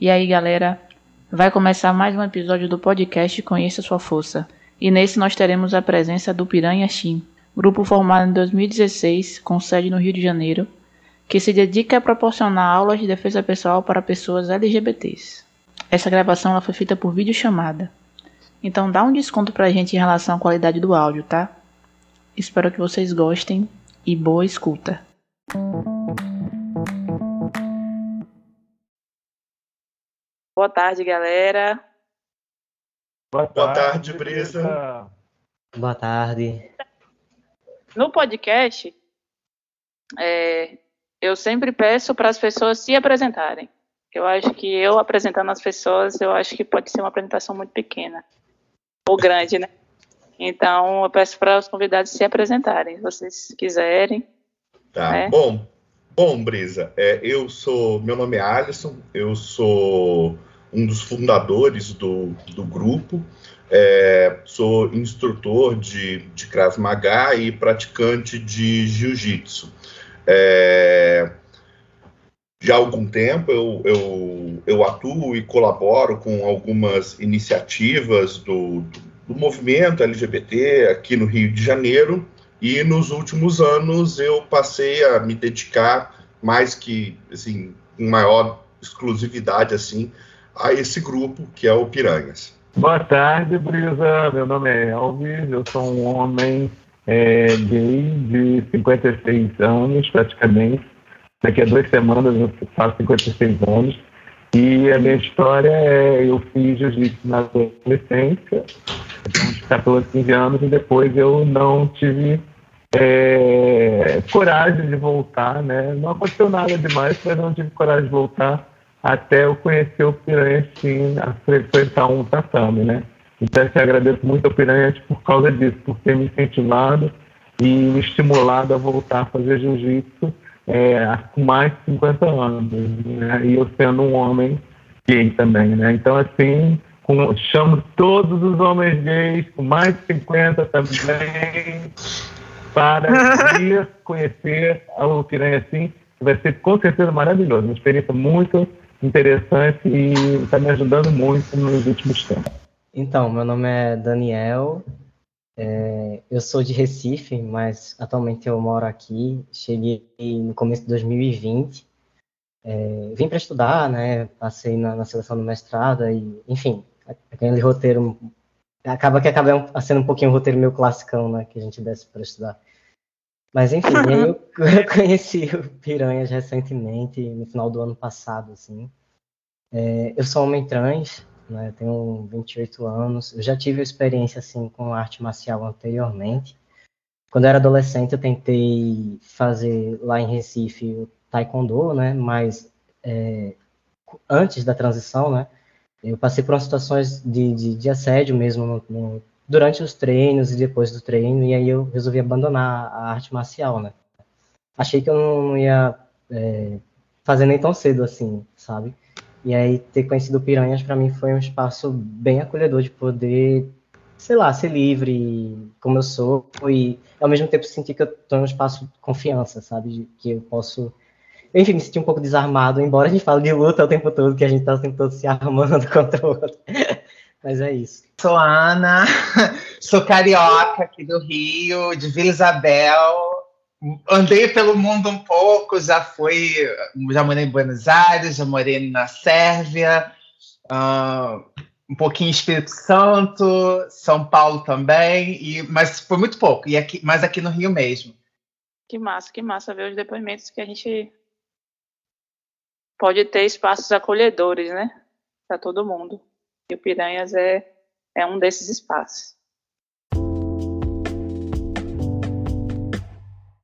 E aí, galera, vai começar mais um episódio do podcast Conheça Sua Força. E nesse nós teremos a presença do Piranha Shin, grupo formado em 2016, com sede no Rio de Janeiro, que se dedica a proporcionar aulas de defesa pessoal para pessoas LGBTs. Essa gravação ela foi feita por videochamada. Então dá um desconto pra gente em relação à qualidade do áudio, tá? Espero que vocês gostem e boa escuta. Boa tarde, galera. Boa tarde, Boa tarde Brisa. Boa tarde. No podcast, é, eu sempre peço para as pessoas se apresentarem. Eu acho que eu apresentando as pessoas, eu acho que pode ser uma apresentação muito pequena ou grande, né? Então, eu peço para os convidados se apresentarem, se vocês quiserem. Tá, né? bom. Bom, Brisa, é, eu sou, meu nome é Alisson, eu sou um dos fundadores do, do grupo, é, sou instrutor de, de Krav Maga e praticante de Jiu-Jitsu. É, já há algum tempo eu, eu, eu, atuo e colaboro com algumas iniciativas do, do, do movimento LGBT aqui no Rio de Janeiro, e nos últimos anos eu passei a me dedicar mais que, assim, com maior exclusividade, assim, a esse grupo que é o Piranhas. Boa tarde, Brisa. Meu nome é Elvis, eu sou um homem é, gay de 56 anos, praticamente. Daqui a duas semanas eu faço 56 anos. E a minha história é: eu fiz jiu-jitsu na adolescência, uns 14, 15 anos, e depois eu não tive é, coragem de voltar, né? Não aconteceu nada demais, mas não tive coragem de voltar até eu conhecer o Piranha assim, a frequentar um tatame, né? Então eu agradeço muito ao Piranha por causa disso, por ter me incentivado e me estimulado a voltar a fazer jiu-jitsu é, com mais de 50 anos, né? E eu sendo um homem gay também, né? Então, assim, com, chamo todos os homens gays com mais de 50 também para conhecer o Piranha assim. Vai ser com certeza maravilhoso, uma experiência muito interessante e está me ajudando muito nos últimos tempos. Então, meu nome é Daniel, é, eu sou de Recife, mas atualmente eu moro aqui. Cheguei no começo de 2020. É, vim para estudar, né? Passei na, na, seleção do mestrado e, enfim, aquele roteiro acaba que acaba sendo um pouquinho o roteiro meio classicão, né? Que a gente desce para estudar. Mas enfim, eu, eu, conheci o Piranhas recentemente, no final do ano passado, assim. É, eu sou homem trans, né, eu tenho 28 anos, eu já tive experiência, assim, com arte marcial anteriormente. Quando eu era adolescente, eu tentei fazer lá em Recife o taekwondo, né, mas é, antes da transição, né, eu passei por situações de, de, de assédio mesmo no, no durante os treinos e depois do treino, e aí eu resolvi abandonar a arte marcial, né? Achei que eu não ia é, fazer nem tão cedo assim, sabe? E aí ter conhecido Piranhas para mim foi um espaço bem acolhedor de poder, sei lá, ser livre como eu sou e ao mesmo tempo sentir que eu tô em um espaço de confiança, sabe? Que eu posso enfim, me senti um pouco desarmado, embora a gente fale de luta o tempo todo, que a gente tá o tempo todo se armando contra o outro. Mas é isso. Sou Ana, sou carioca aqui do Rio, de Vila Isabel. Andei pelo mundo um pouco, já fui, já morei em Buenos Aires, já morei na Sérvia, uh, um pouquinho em Espírito Santo, São Paulo também, e, mas foi muito pouco, e aqui, mas aqui no Rio mesmo. Que massa, que massa ver os depoimentos que a gente pode ter espaços acolhedores, né? Para todo mundo. E o Piranhas é, é um desses espaços.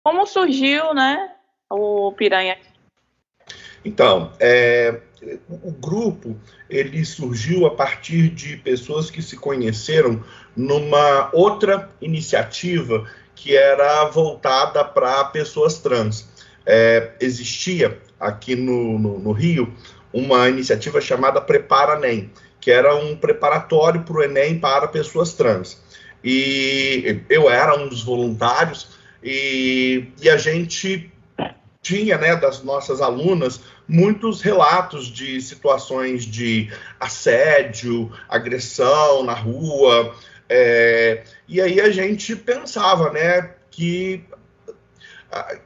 Como surgiu, né, o Piranha? Então, é, o grupo ele surgiu a partir de pessoas que se conheceram numa outra iniciativa que era voltada para pessoas trans. É, existia aqui no, no, no, Rio uma iniciativa chamada Prepara NEM, que era um preparatório para o Enem para pessoas trans. E eu era um dos voluntários e, e a gente tinha, né, das nossas alunas, muitos relatos de situações de assédio, agressão na rua, é, e aí a gente pensava, né, que,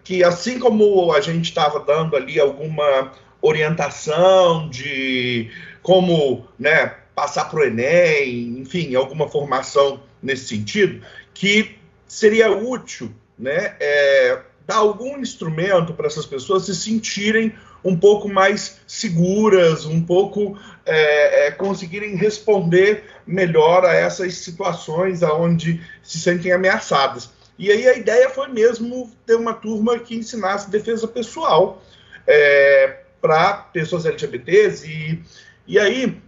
que assim como a gente estava dando ali alguma orientação de como, né, passar para o Enem, enfim, alguma formação nesse sentido, que seria útil, né, é, dar algum instrumento para essas pessoas se sentirem um pouco mais seguras, um pouco é, é, conseguirem responder melhor a essas situações aonde se sentem ameaçadas. E aí a ideia foi mesmo ter uma turma que ensinasse defesa pessoal é, para pessoas LGBTs e, e aí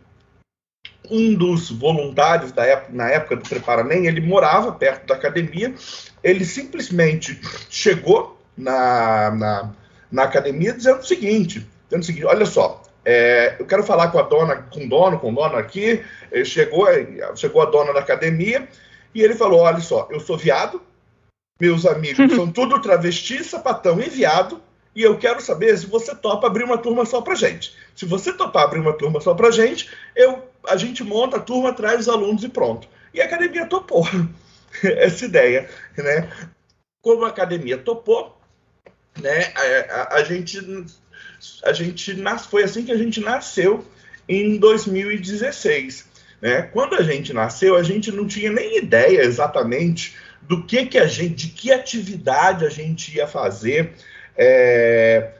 um dos voluntários da época, na época do Prepara Nem, ele morava perto da academia, ele simplesmente chegou na, na, na academia dizendo o seguinte, dizendo o seguinte, olha só, é, eu quero falar com a dona, com o dono, com o dono aqui, ele chegou, chegou a dona da academia, e ele falou, olha só, eu sou viado, meus amigos são tudo travesti, sapatão e viado, e eu quero saber se você topa abrir uma turma só pra gente. Se você topar abrir uma turma só pra gente, eu, a gente monta a turma, traz os alunos e pronto. E a academia topou essa ideia, né? Como a academia topou, né? A, a, a gente, a gente nas, foi assim que a gente nasceu em 2016. Né? Quando a gente nasceu, a gente não tinha nem ideia exatamente do que que a gente, de que atividade a gente ia fazer. É,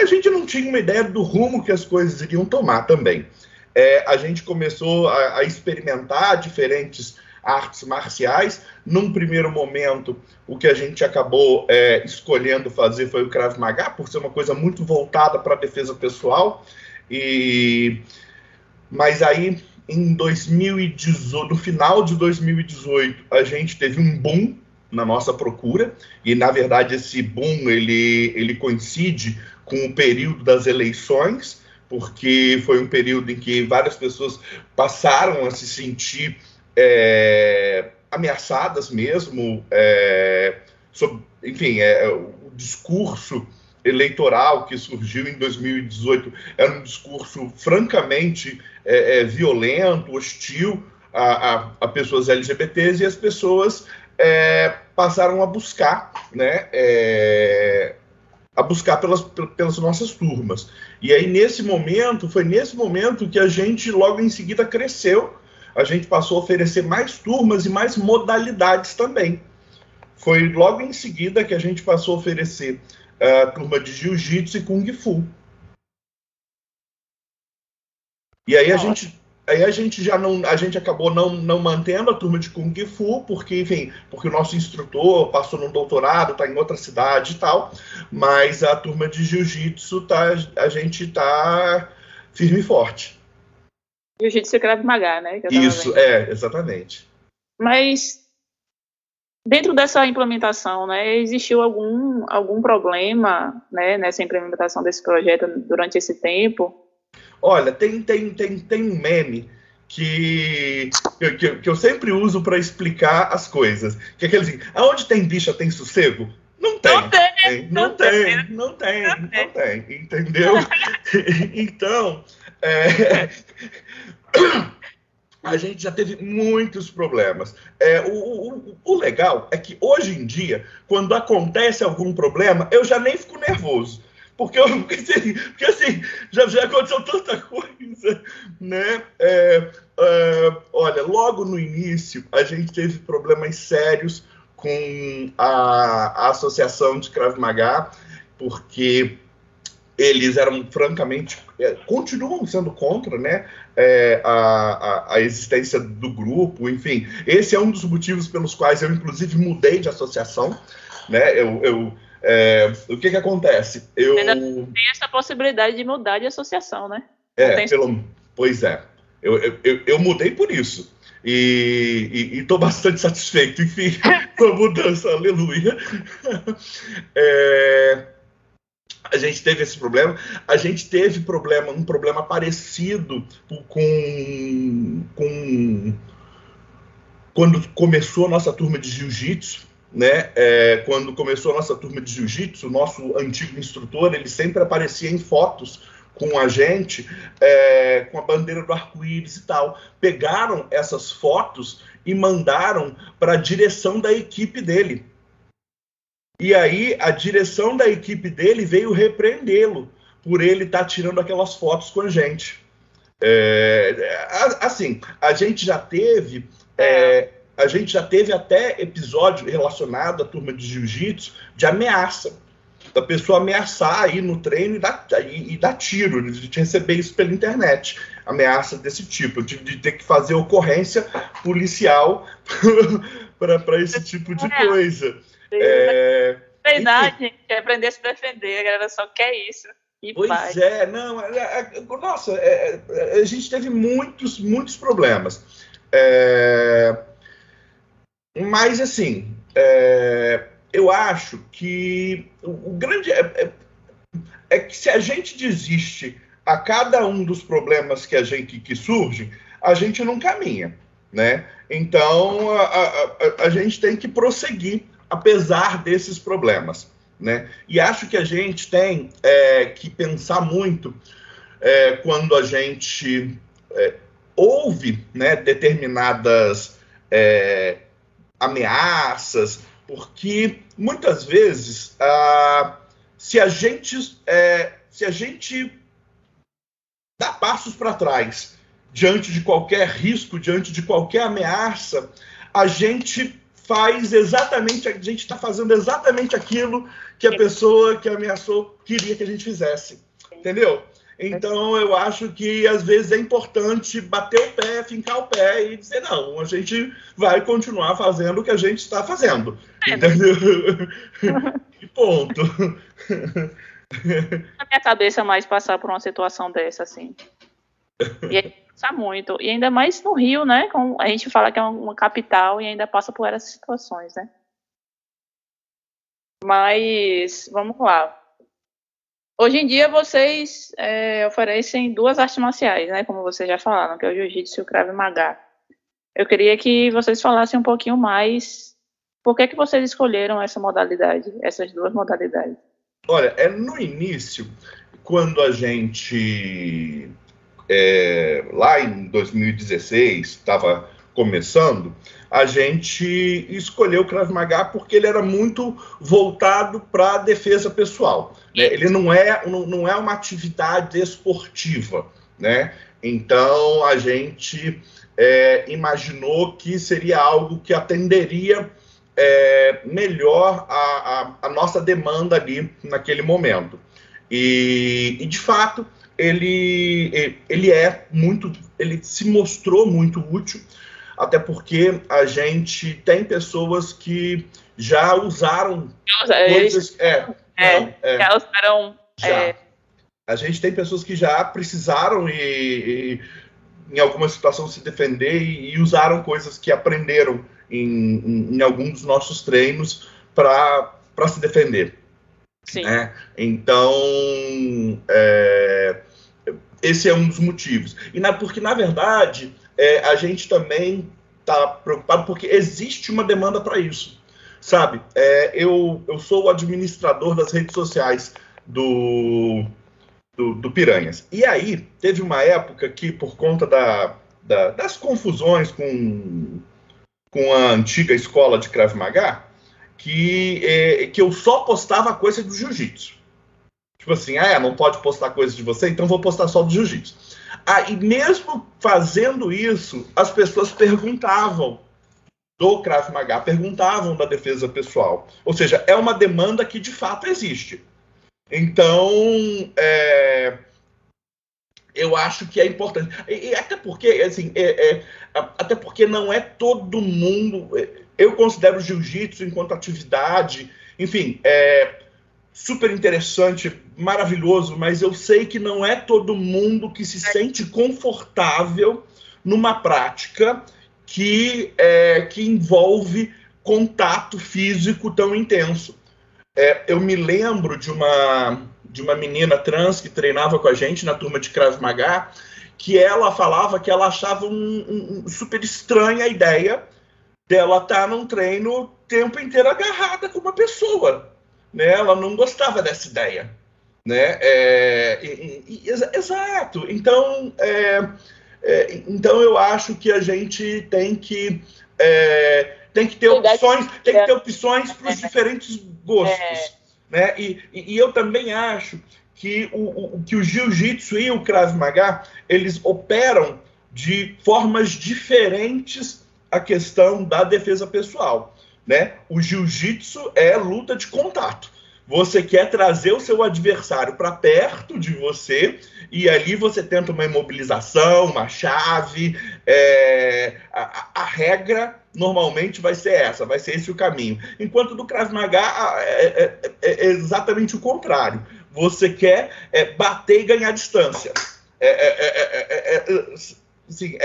a gente não tinha uma ideia do rumo que as coisas iriam tomar também. É, a gente começou a, a experimentar diferentes artes marciais. Num primeiro momento, o que a gente acabou é, escolhendo fazer foi o Krav Maga, por ser uma coisa muito voltada para a defesa pessoal. E mas aí em 2018, no final de 2018, a gente teve um boom na nossa procura. E na verdade esse boom ele ele coincide com o período das eleições, porque foi um período em que várias pessoas passaram a se sentir é, ameaçadas mesmo, é, enfim, é, o discurso eleitoral que surgiu em 2018 era um discurso francamente é, é, violento, hostil a, a, a, pessoas LGBTs e as pessoas é, passaram a buscar, né, é, a buscar pelas, pelas nossas turmas. E aí, nesse momento, foi nesse momento que a gente logo em seguida cresceu a gente passou a oferecer mais turmas e mais modalidades também. Foi logo em seguida que a gente passou a oferecer a uh, turma de jiu-jitsu e kung fu. E aí a gente aí a gente já não a gente acabou não, não mantendo a turma de kung fu porque enfim porque o nosso instrutor passou num doutorado está em outra cidade e tal mas a turma de jiu-jitsu tá a gente tá firme e forte Jiu-Jitsu e Krav Maga, né? Isso, é, exatamente. Mas dentro dessa implementação, né, existiu algum, algum problema né, nessa implementação desse projeto durante esse tempo? Olha, tem, tem, tem, tem um meme que, que, que eu sempre uso para explicar as coisas. Que é aquele assim, aonde tem bicha tem sossego? Não tem. Não tem. Não, não tem, tem, não tem, não tem, não tem, entendeu? então, é, a gente já teve muitos problemas. É, o, o, o, legal é que hoje em dia, quando acontece algum problema, eu já nem fico nervoso. Porque, eu, porque, assim, porque assim, já, já aconteceu tanta coisa, né? É, é, olha, logo no início, a gente teve problemas sérios com a, a Associação de Krav Maga, porque eles eram francamente, é, continuam sendo contra, né, é, a, a, a, existência do grupo, enfim, esse é um dos motivos pelos quais eu, inclusive, mudei de associação, né, eu, eu é, o que que acontece? Eu... Ainda tem essa possibilidade de mudar de associação, né? É, pelo... pois é, eu, eu, eu mudei por isso, e estou bastante satisfeito, enfim, com a mudança, aleluia. É, a gente teve esse problema. A gente teve problema, um problema parecido com, com quando começou a nossa turma de jiu-jitsu, né? É, quando começou a nossa turma de jiu-jitsu, nosso antigo instrutor, ele sempre aparecia em fotos com a gente, é, com a bandeira do arco-íris e tal. Pegaram essas fotos e mandaram para a direção da equipe dele. E aí a direção da equipe dele veio repreendê-lo por ele estar tá tirando aquelas fotos com a gente. É, assim, a gente já teve. É, a gente já teve até episódio relacionado à turma de jiu-jitsu de ameaça. Da pessoa ameaçar ir no treino e dar, e, e dar tiro, de receber isso pela internet. Ameaça desse tipo, de, de ter que fazer ocorrência policial para esse tipo de é. coisa. É, Verdade, gente, quer aprender a se defender, a galera só quer isso. E pois é, não, é, é, nossa, é, é, a gente teve muitos, muitos problemas. É, mas, assim, é, eu acho que o, o grande. É, é, que se a gente desiste a cada um dos problemas que a gente que surge, a gente não caminha, né? Então, a, a, a gente tem que prosseguir apesar desses problemas. Né? E acho que a gente tem é, que pensar muito é, quando a gente é, ouve né, determinadas é, ameaças, porque muitas vezes ah, se a gente é, se a gente dá passos para trás diante de qualquer risco, diante de qualquer ameaça, a gente faz exatamente, a gente está fazendo exatamente aquilo que a pessoa que ameaçou queria que a gente fizesse. Entendeu? Então eu acho que às vezes é importante bater o pé, fincar o pé e dizer, não, a gente vai continuar fazendo o que a gente está fazendo. É, entendeu? e ponto. Na minha cabeça mais passar por uma situação dessa, assim. E aí, passa muito. E ainda mais no Rio, né? A gente fala que é uma capital e ainda passa por essas situações, né? Mas, vamos lá. Hoje em dia vocês é, oferecem duas artes marciais, né? Como vocês já falaram, que é o Jiu-Jitsu e o Krav Maga. Eu queria que vocês falassem um pouquinho mais por que, que vocês escolheram essa modalidade, essas duas modalidades. Olha, é no início, quando a gente é, lá em 2016, estava começando, a gente escolheu o Krav Maga porque ele era muito voltado para a defesa pessoal. Né? Ele não é, não, é uma atividade esportiva, né? Então a gente é, imaginou que seria algo que atenderia é, melhor a, a, a, nossa demanda ali naquele momento. E, e de fato ele, ele é muito, ele se mostrou muito útil, até porque a gente tem pessoas que já usaram coisas. É, é, não, é, já usaram. Já. É. A gente tem pessoas que já precisaram e, e em alguma situação se defender e, e usaram coisas que aprenderam em, em, em algum dos nossos treinos para se defender. Sim. Né? Então, é, esse é um dos motivos. E na, porque, na verdade, é, a gente também está preocupado porque existe uma demanda para isso. Sabe, é, eu, eu sou o administrador das redes sociais do, do, do, Piranhas. E aí, teve uma época que, por conta da, da, das confusões com, com a antiga escola de Krav Maga, que, é, que eu só postava coisa do jiu-jitsu. Tipo assim, ah, é, não pode postar coisa de você, então vou postar só do jiu-jitsu. Ah, e mesmo fazendo isso, as pessoas perguntavam do Krav Maga, perguntavam da defesa pessoal. Ou seja, é uma demanda que de fato existe. Então, é, eu acho que é importante. E, e até porque, assim, é, é, até porque não é todo mundo. Eu considero o jiu-jitsu enquanto atividade, enfim, é, super interessante, maravilhoso, mas eu sei que não é todo mundo que se sente confortável numa prática que, é, que envolve contato físico tão intenso. É, eu me lembro de uma, de uma menina trans que treinava com a gente na turma de Krav Maga, que ela falava que ela achava um, um, super estranha a ideia dela estar tá num treino tempo inteiro agarrada com uma pessoa. Né? Ela não gostava dessa ideia. Né? É, e, e, exato. Então, é, é, então eu acho que a gente tem que é, tem que ter opções, tem que ter opções para os diferentes gostos. É. Né? E, e, eu também acho que o, o, que o jiu-jitsu e o Krav Maga eles operam de formas diferentes a questão da defesa pessoal. Né? O jiu-jitsu é luta de contato. Você quer trazer o seu adversário para perto de você e ali você tenta uma imobilização, uma chave. É, a, a, regra normalmente vai ser essa, vai ser esse o caminho. Enquanto do Krav Maga é, é, é, é exatamente o contrário. Você quer é, bater e ganhar distância. Assim,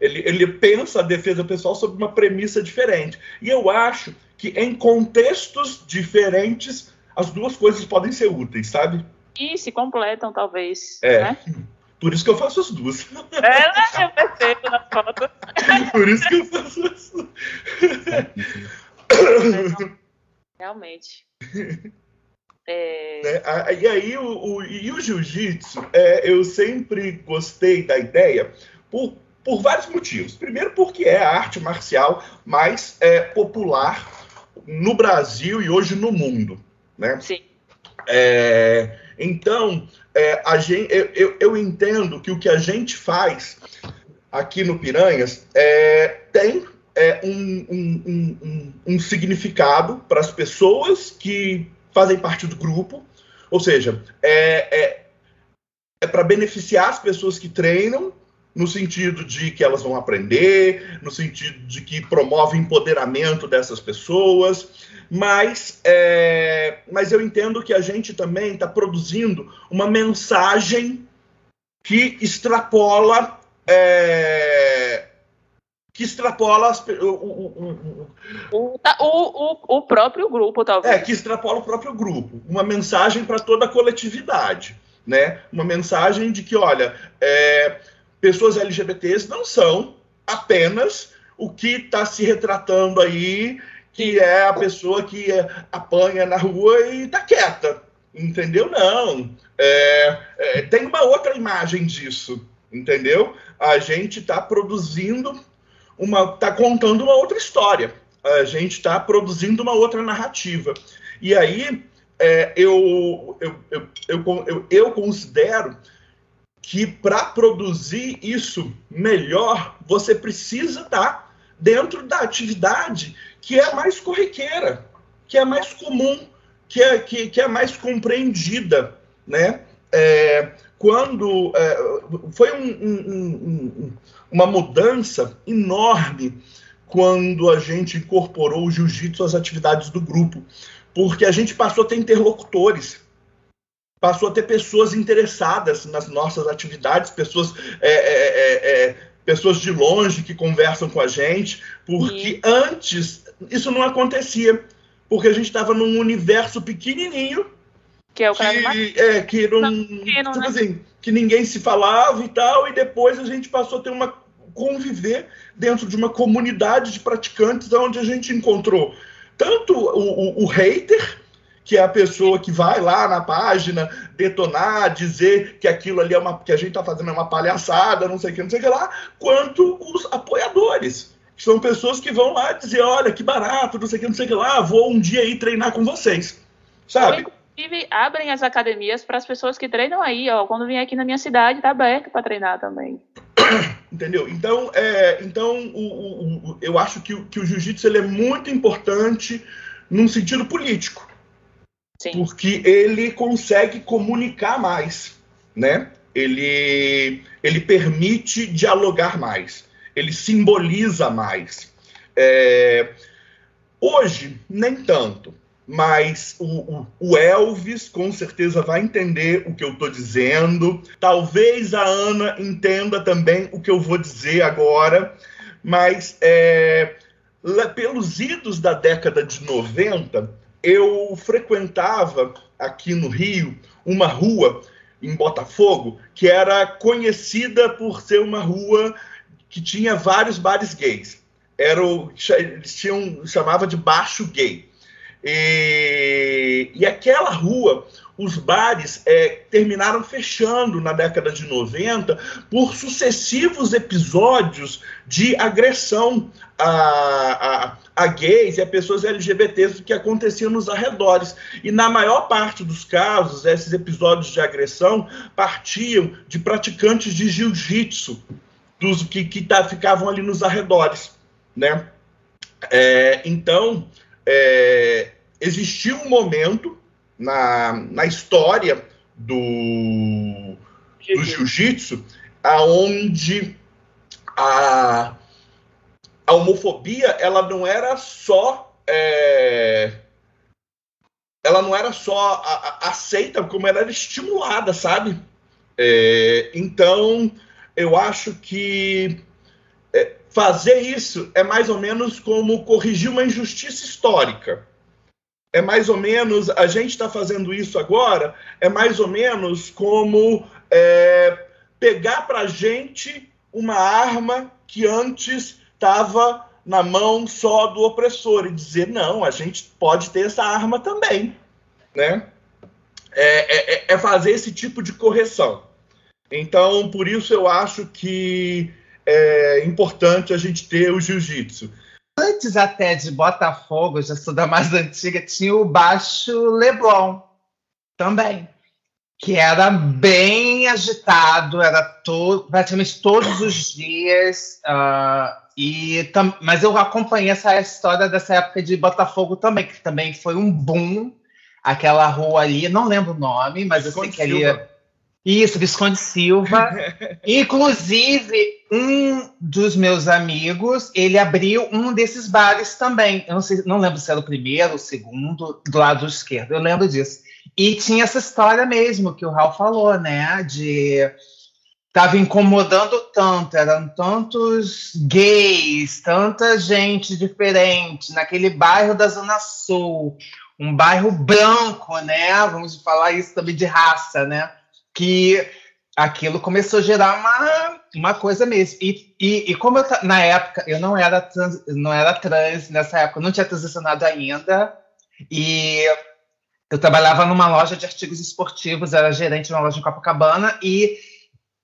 ele, ele pensa a defesa pessoal sob uma premissa diferente. E eu acho que em contextos diferentes as duas coisas podem ser úteis, sabe? E se completam, talvez. É. Né? Por isso que eu faço as duas. É, eu percebo na foto. Por isso que eu faço as duas. Realmente. É... Né? E aí, o, o, e o jiu-jitsu, é, eu sempre gostei da ideia por, por vários motivos. Primeiro, porque é a arte marcial mais é, popular no Brasil e hoje no mundo. Né? Sim. É, então, é, a gente, eu, eu, eu, entendo que o que a gente faz aqui no Piranhas é, tem é, um, um, um, um significado para as pessoas que fazem parte do grupo, ou seja, é, é, é para beneficiar as pessoas que treinam, no sentido de que elas vão aprender, no sentido de que promove empoderamento dessas pessoas, mas, é, mas eu entendo que a gente também está produzindo uma mensagem que extrapola. É, que extrapola as, o, o, o, o, o, próprio grupo, talvez. É, que extrapola o próprio grupo. Uma mensagem para toda a coletividade. Né? Uma mensagem de que, olha, é, pessoas LGBTs não são apenas o que está se retratando aí que é a pessoa que apanha na rua e tá quieta. Entendeu? Não. É, é, tem uma outra imagem disso. Entendeu? A gente está produzindo uma. está contando uma outra história. A gente está produzindo uma outra narrativa. E aí é, eu, eu, eu, eu, eu considero que para produzir isso melhor, você precisa estar tá dentro da atividade que é mais corriqueira, que é mais comum, que é, que, que é mais compreendida, né? É, quando é, foi um, um, um, uma mudança enorme quando a gente incorporou o jiu-jitsu às atividades do grupo, porque a gente passou a ter interlocutores, passou a ter pessoas interessadas nas nossas atividades, pessoas é, é, é, é pessoas de longe que conversam com a gente, porque Sim. antes isso não acontecia, porque a gente estava num universo pequenininho que é o cara que, é, que não, não pequeno, tipo né? assim, que ninguém se falava e tal, e depois a gente passou a ter uma conviver dentro de uma comunidade de praticantes onde a gente encontrou tanto o, o, o hater que é a pessoa que vai lá na página detonar, dizer que aquilo ali é uma que a gente está fazendo é uma palhaçada, não sei o que, não sei o que lá, quanto os apoiadores. Que são pessoas que vão lá dizer, olha, que barato, não sei o que, não sei o que lá, vou um dia aí treinar com vocês. Sabe? Inclusive, abrem as academias para as pessoas que treinam aí, ó. Quando vem aqui na minha cidade, tá aberto para treinar também. Entendeu? Então, é, então o, o, o, eu acho que, que o jiu-jitsu é muito importante num sentido político. Sim. porque ele consegue comunicar mais, né? Ele, ele permite dialogar mais, ele simboliza mais. É, hoje, nem tanto, mas o, o, o, Elvis com certeza vai entender o que eu estou dizendo. Talvez a Ana entenda também o que eu vou dizer agora, mas é, pelos idos da década de 90, eu frequentava aqui no Rio uma rua em Botafogo que era conhecida por ser uma rua que tinha vários bares gays. era o, eles tinham, chamava de baixo gay. E, e aquela rua, os bares é, terminaram fechando na década de 90 por sucessivos episódios de agressão a, a, a gays e a pessoas LGBTs que aconteciam nos arredores. E na maior parte dos casos, esses episódios de agressão partiam de praticantes de jiu-jitsu, dos que, que tá, ficavam ali nos arredores, né? É, então, é, existiu um momento na, na história do, do jiu-jitsu aonde a, a homofobia ela não era só é, ela não era só a, a, aceita como ela era estimulada sabe? É, então eu acho que é, fazer isso é mais ou menos como corrigir uma injustiça histórica. É mais ou menos a gente está fazendo isso agora é mais ou menos como é, pegar para gente uma arma que antes estava na mão só do opressor e dizer não, a gente pode ter essa arma também, né? É, é, é fazer esse tipo de correção. Então, por isso eu acho que é importante a gente ter o jiu-jitsu. Antes até de Botafogo, já sou da mais antiga, tinha o Baixo Leblon também que era bem agitado, era to praticamente todos os dias. Uh, e mas eu acompanhei essa história dessa época de Botafogo também, que também foi um boom. Aquela rua ali, não lembro o nome, mas Visconde eu sei que ali. É isso, Visconde Silva. Inclusive, um dos meus amigos, ele abriu um desses bares também. Eu não, sei, não lembro se era o primeiro o segundo, do lado esquerdo. Eu lembro disso. E tinha essa história mesmo que o Raul falou, né? De estava incomodando tanto, eram tantos gays, tanta gente diferente naquele bairro da Zona Sul, um bairro branco, né? Vamos falar isso também de raça, né? Que aquilo começou a gerar uma, uma coisa mesmo. E, e, e como eu, na época eu não era trans, não era trans nessa época, não tinha transicionado ainda, e eu trabalhava numa loja de artigos esportivos, era gerente de uma loja em Copacabana e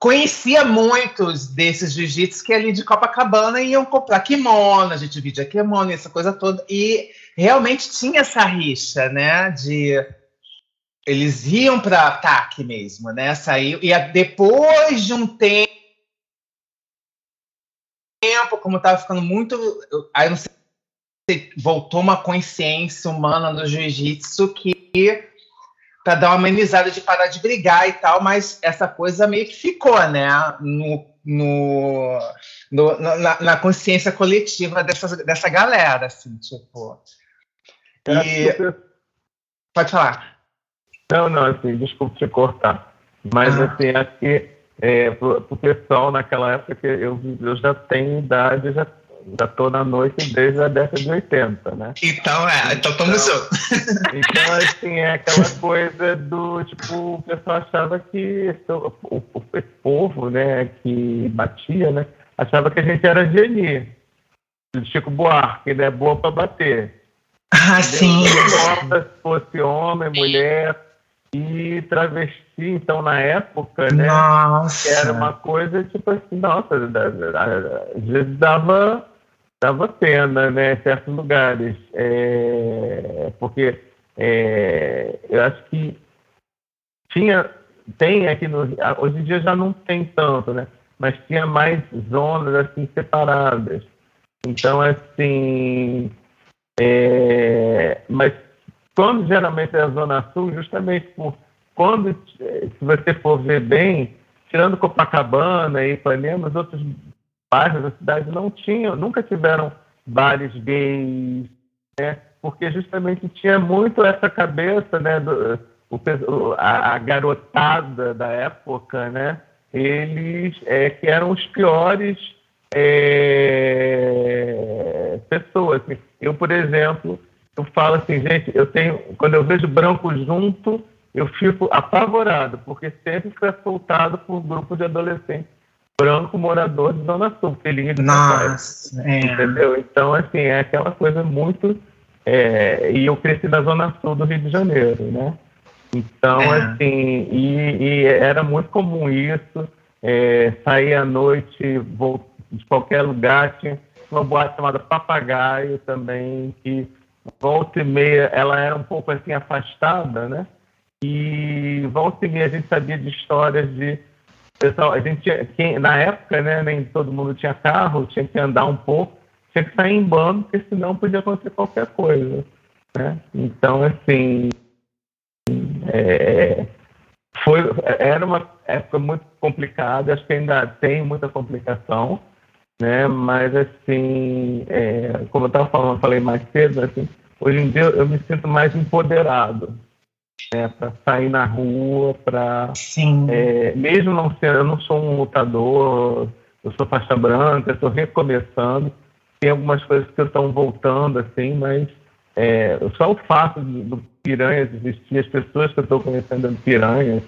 conhecia muitos desses jiu-jitsu que ali de Copacabana iam comprar kimono, a gente vidia kimono, essa coisa toda, e realmente tinha essa rixa, né, de eles iam para ataque mesmo, né, saiu, e depois de um tempo, como estava ficando muito, aí não sei voltou uma consciência humana no jiu-jitsu que para dar uma amenizada de parar de brigar e tal, mas essa coisa meio que ficou, né, no, no, no na, na, consciência coletiva dessa, dessa galera, assim, tipo. E... Pode falar. Não, não, assim, desculpa te cortar, mas ah. assim, acho que é, pro, pro pessoal naquela época que eu, eu já tenho idade, já já tô na noite desde a década de 80, né? Então, é, então estamos então, então, assim, é aquela coisa do, tipo, o pessoal achava que o, povo, né, que batia, né, achava que a gente era geni. Chico Buarque, né, boa para bater. Ah, sim. Não se fosse homem, mulher e travesti, então, na época, né, nossa. era uma coisa, tipo assim, nossa, às vezes dava dava pena, né, em certos lugares, é, porque é, eu acho que tinha, tem aqui no, hoje em dia já não tem tanto, né, mas tinha mais zonas assim separadas. Então, assim, é, mas quando geralmente é a Zona Sul, justamente por quando, se você for ver bem, tirando Copacabana e Ipanema, os outros bairros da cidade não tinham, nunca tiveram bares gays, né? Porque justamente tinha muito essa cabeça, né? Do, o, a, a, garotada da época, né? Eles é, que eram os piores é, pessoas. Assim. Eu, por exemplo, eu falo assim, gente, eu tenho, quando eu vejo branco junto, eu fico apavorado, porque sempre foi assaltado por um grupo de adolescentes branco morador de Zona Sul, filhinho de Nossa, é. entendeu? Então, assim, é aquela coisa muito... É, e eu cresci na Zona Sul do Rio de Janeiro, né? Então, é. assim, e, e, era muito comum isso, é, sair à noite de qualquer lugar, tinha uma boate chamada Papagaio também, que volta e meia, ela era um pouco assim afastada, né? E volta e meia a gente sabia de histórias de pessoal, a gente tinha, quem, na época, né, nem todo mundo tinha carro, tinha que andar um pouco, tinha que sair em bando, porque senão podia acontecer qualquer coisa, né? Então, assim, é, foi, era uma época muito complicada, acho que ainda tem muita complicação, né? Mas assim, é, como eu estava falando, falei mais cedo, assim, hoje em dia eu me sinto mais empoderado, né? Para sair na rua, para é, mesmo não ser, eu não sou um lutador, eu sou faixa branca, estou recomeçando, tem algumas coisas que estão voltando assim, mas é, só o fato do, do Piranhas existir, as pessoas que eu estou conhecendo do Piranhas,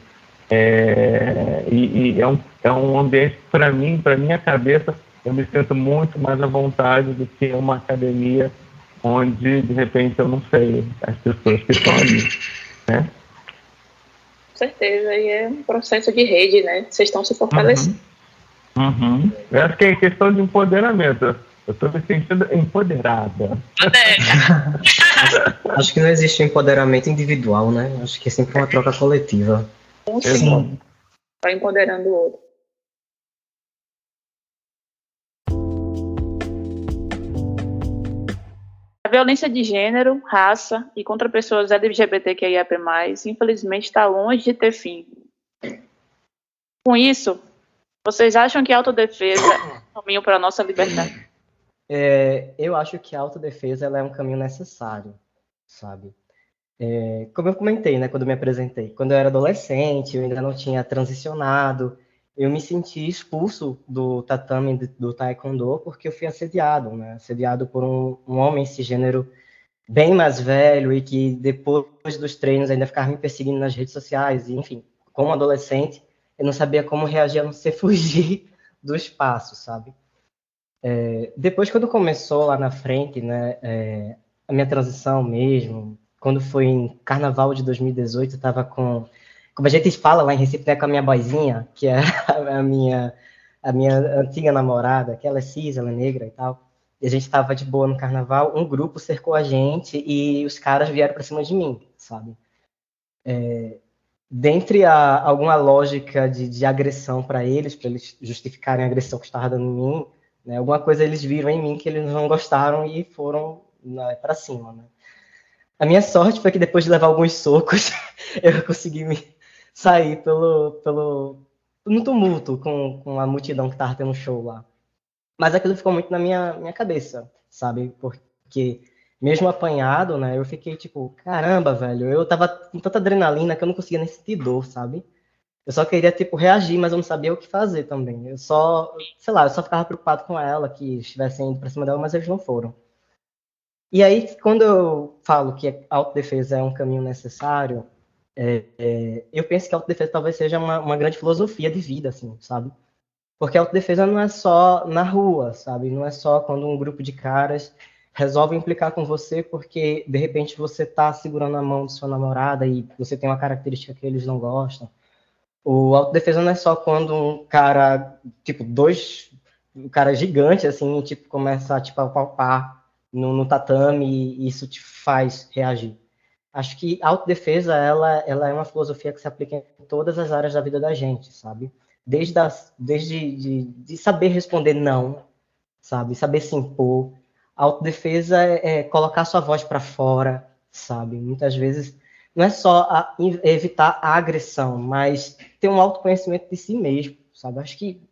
é, e, e é, um, é um ambiente, para mim, para minha cabeça, eu me sinto muito mais à vontade do que uma academia onde, de repente, eu não sei as pessoas que estão ali, né? Com certeza, e é um processo de rede, né? Vocês estão se fortalecendo. Uhum. Uhum. Eu acho que é questão de empoderamento. Eu estou me sentindo empoderada. acho que não existe empoderamento individual, né? Acho que é sempre uma troca coletiva. Sim. Vai empoderando o outro. A violência de gênero, raça e contra pessoas LGBTQIAP+, infelizmente está longe de ter fim. Com isso, vocês acham que a autodefesa é um caminho para a nossa liberdade? É, eu acho que a autodefesa é um caminho necessário, sabe? É, como eu comentei, né, quando me apresentei, quando eu era adolescente, eu ainda não tinha transicionado, eu me senti expulso do tatame do taekwondo porque eu fui assediado, né? Assediado por um, um homem cisgênero bem mais velho e que depois dos treinos ainda ficava me perseguindo nas redes sociais, e, enfim, como adolescente, eu não sabia como reagir a não ser fugir do espaço, sabe? É, depois, quando começou lá na frente, né, é, a minha transição mesmo, quando foi em Carnaval de 2018, eu estava com como a gente fala lá em Recife, né, com a minha boizinha, que é a minha, a minha antiga namorada, que ela é cis, ela é negra e tal. E a gente estava de boa no carnaval, um grupo cercou a gente e os caras vieram para cima de mim, sabe? É, dentre a, alguma lógica de, de agressão para eles, para eles justificarem a agressão que estava dando em mim, né, alguma coisa eles viram em mim que eles não gostaram e foram né, para cima, né? A minha sorte foi que depois de levar alguns socos, eu consegui me, sair pelo, pelo no tumulto com, com a multidão que tava tendo show lá. Mas aquilo ficou muito na minha, minha cabeça, sabe? Porque mesmo apanhado, né, eu fiquei tipo, caramba, velho, eu tava com tanta adrenalina que eu não conseguia nem sentir dor, sabe? Eu só queria, tipo, reagir, mas eu não sabia o que fazer também. Eu só, sei lá, eu só ficava preocupado com ela, que estivessem indo pra cima dela, mas eles não foram. E aí, quando eu falo que a autodefesa é um caminho necessário, é, é, eu penso que a autodefesa talvez seja uma, uma, grande filosofia de vida, assim, sabe? Porque a autodefesa não é só na rua, sabe? Não é só quando um grupo de caras resolve implicar com você porque, de repente, você tá segurando a mão de sua namorada e você tem uma característica que eles não gostam. O autodefesa não é só quando um cara, tipo, dois, um cara gigante, assim, tipo, começa a, tipo, a palpar no, no tatame e isso te faz reagir acho que autodefesa ela, ela é uma filosofia que se aplica em todas as áreas da vida da gente, sabe? Desde, desde de, de saber responder não, sabe? Saber se impor. Autodefesa é, é colocar sua voz para fora, sabe? Muitas vezes não é só a, evitar a agressão, mas ter um autoconhecimento de si mesmo, sabe? Acho que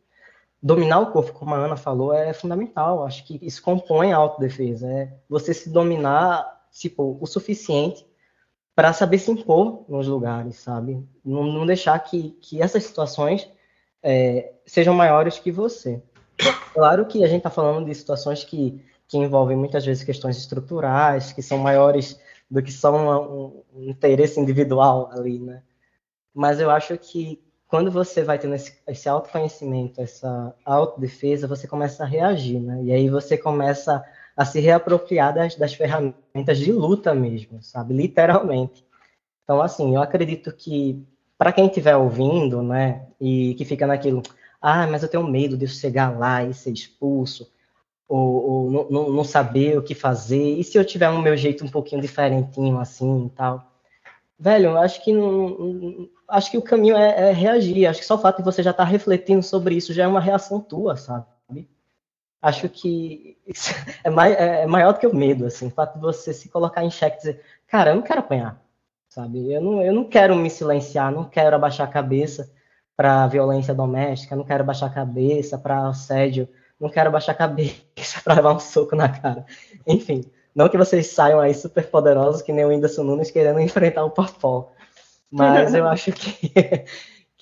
dominar o corpo, como a Ana falou, é fundamental. Acho que isso compõe a autodefesa. É você se dominar tipo, o suficiente para saber se impor nos lugares, sabe? Não, não deixar que, que essas situações é, sejam maiores que você. Claro que a gente está falando de situações que, que envolvem muitas vezes questões estruturais, que são maiores do que só um, um interesse individual ali, né? Mas eu acho que quando você vai tendo esse, esse autoconhecimento, essa autodefesa, você começa a reagir, né? E aí você começa a se reapropriar das, das ferramentas de luta mesmo, sabe? Literalmente. Então, assim, eu acredito que para quem estiver ouvindo, né, e que fica naquilo, ah, mas eu tenho medo de chegar lá e ser expulso, ou, ou não, não, saber o que fazer, e se eu tiver um meu jeito um pouquinho diferentinho assim e tal. Velho, eu acho que não, acho que o caminho é, é, reagir. Acho que só o fato de você já estar tá refletindo sobre isso já é uma reação tua, sabe? Acho que é, é, é maior do que o medo, assim, o fato de você se colocar em xeque e dizer, cara, eu não quero apanhar, sabe? Eu não, eu não quero me silenciar, não quero abaixar a cabeça para violência doméstica, não quero abaixar a cabeça para assédio, não quero abaixar a cabeça para levar um soco na cara. Enfim, não que vocês saiam aí super poderosos que nem o Whindersson Nunes querendo enfrentar o Popó, mas eu acho que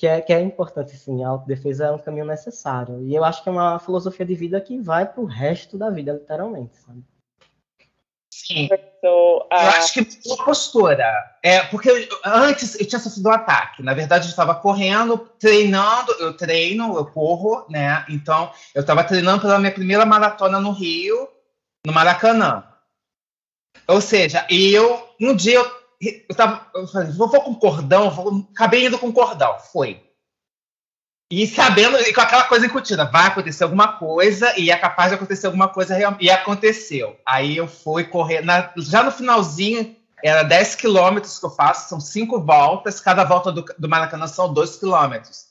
que é, que é importante, sim, a autodefesa é um caminho necessário. E eu acho que é uma filosofia de vida que vai para o resto da vida, literalmente, sabe? Sim. Eu acho que a postura. É, porque eu, antes eu tinha sofrido um ataque. Na verdade, eu estava correndo, treinando, eu treino, eu corro, né? Então, eu estava treinando pela minha primeira maratona no Rio, no Maracanã. Ou seja, eu um dia eu eu, tava, eu falei, vou, vou com cordão, vou, acabei indo com cordão. Foi. E sabendo, e com aquela coisa incutida, vai acontecer alguma coisa e é capaz de acontecer alguma coisa E aconteceu. Aí eu fui correr, na, já no finalzinho, era 10 quilômetros que eu faço, são cinco voltas, cada volta do, do Maracanã são 2 quilômetros.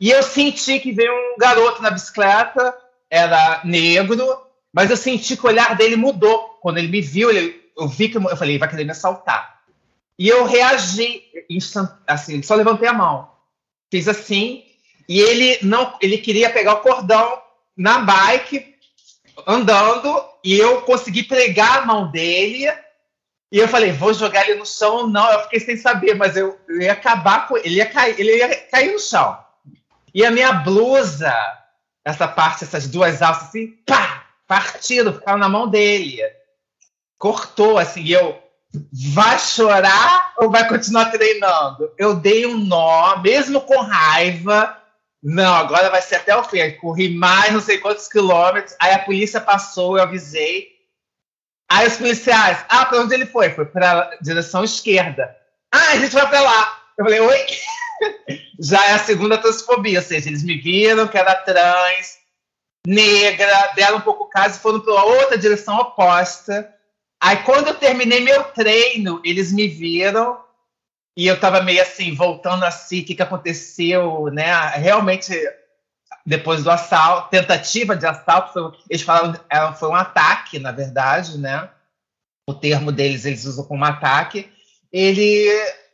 E eu senti que veio um garoto na bicicleta, era negro, mas eu senti que o olhar dele mudou. Quando ele me viu, ele, eu vi que eu falei, ele vai querer me assaltar. E eu reagi, assim, só levantei a mão. Fiz assim, e ele não, ele queria pegar o cordão na bike, andando, e eu consegui pregar a mão dele. E eu falei, vou jogar ele no chão ou não? Eu fiquei sem saber, mas eu, eu ia acabar com ele, ia cair, ele ia cair no chão. E a minha blusa, essa parte, essas duas alças assim, pá, partiram, ficaram na mão dele cortou, assim, eu vai chorar ou vai continuar treinando? Eu dei um nó, mesmo com raiva. Não, agora vai ser até o fim. Corri mais não sei quantos quilômetros. Aí a polícia passou, eu avisei. Aí os policiais, ah, para onde ele foi? Foi para direção esquerda. Ah, a gente vai para lá. Eu falei, oi? Já é a segunda transfobia, ou seja, eles me viram que era trans, negra, deram um pouco caso e foram para outra direção oposta. Aí quando eu terminei meu treino, eles me viram e eu tava meio assim, voltando assim, o que, que aconteceu, né? Realmente, depois do assalto, tentativa de assalto, eles falaram que foi um ataque, na verdade, né? O termo deles, eles usam como ataque. Ele,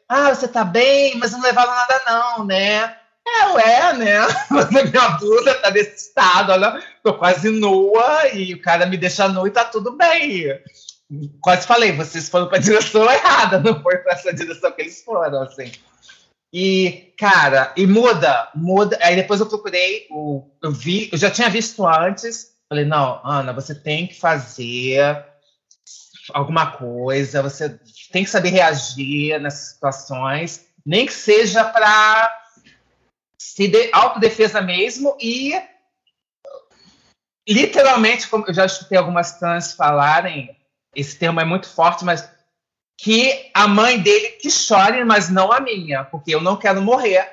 ah, você tá bem, mas não levaram nada não, né? É, ué, né? Mas a minha blusa tá desse estado, olha, tô quase nua e o cara me deixa nua e tá tudo bem quase falei, vocês foram para a direção errada, não foi para essa direção que eles foram, assim. E, cara, e muda, muda. Aí depois eu procurei, o, eu vi, eu já tinha visto antes. Falei, não, Ana, você tem que fazer alguma coisa, você tem que saber reagir nessas situações, nem que seja para se de, autodefesa mesmo e literalmente, como eu já escutei algumas trans falarem, esse termo é muito forte, mas que a mãe dele que chore, mas não a minha, porque eu não quero morrer.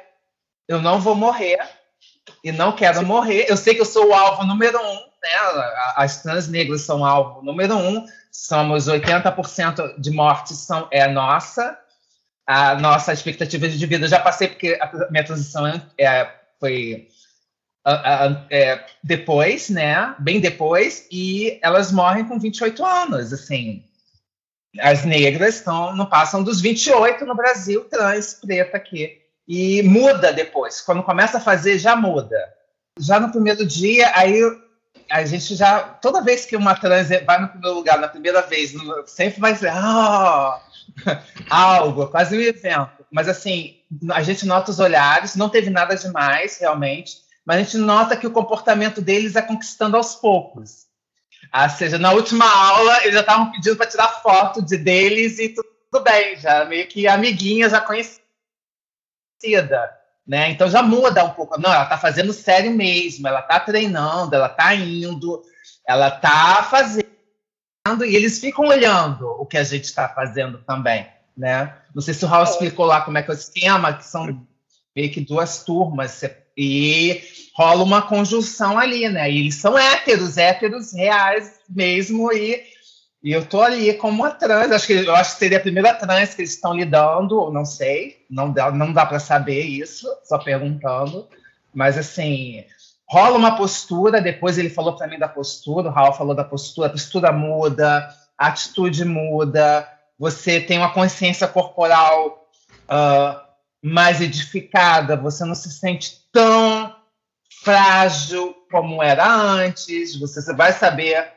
Eu não vou morrer e não quero Sim. morrer. Eu sei que eu sou o alvo número um, né? As trans negras são alvo número um. Somos 80% de mortes são é nossa. A nossa expectativa de vida, eu já passei porque a minha transição é, foi é, depois, né? Bem depois, e elas morrem com 28 anos, assim. As negras não, não passam dos 28 no Brasil, trans, preta aqui. E muda depois. Quando começa a fazer, já muda. Já no primeiro dia, aí a gente já. Toda vez que uma trans vai no primeiro lugar, na primeira vez, sempre vai ser. Oh, algo, quase um evento. Mas assim, a gente nota os olhares, não teve nada demais, realmente mas a gente nota que o comportamento deles é conquistando aos poucos. Ou seja, na última aula, eles já estavam pedindo para tirar foto de deles e tudo bem, já meio que amiguinha, já conhecida. né? Então já muda um pouco. Não, ela está fazendo sério mesmo, ela está treinando, ela está indo, ela está fazendo, e eles ficam olhando o que a gente está fazendo também, né? Não sei se o Raul é. explicou lá como é que é o esquema, que são meio que duas turmas, e rola uma conjunção ali, né? E eles são héteros, héteros reais mesmo, e, e eu tô ali como uma trans, acho que eu acho que seria a primeira trans que eles estão lidando, não sei, não dá, não dá para saber isso, só perguntando, mas assim, rola uma postura, depois ele falou para mim da postura, o Raul falou da postura, a postura muda, a atitude muda, você tem uma consciência corporal uh, mais edificada, você não se sente tão frágil como era antes, você vai saber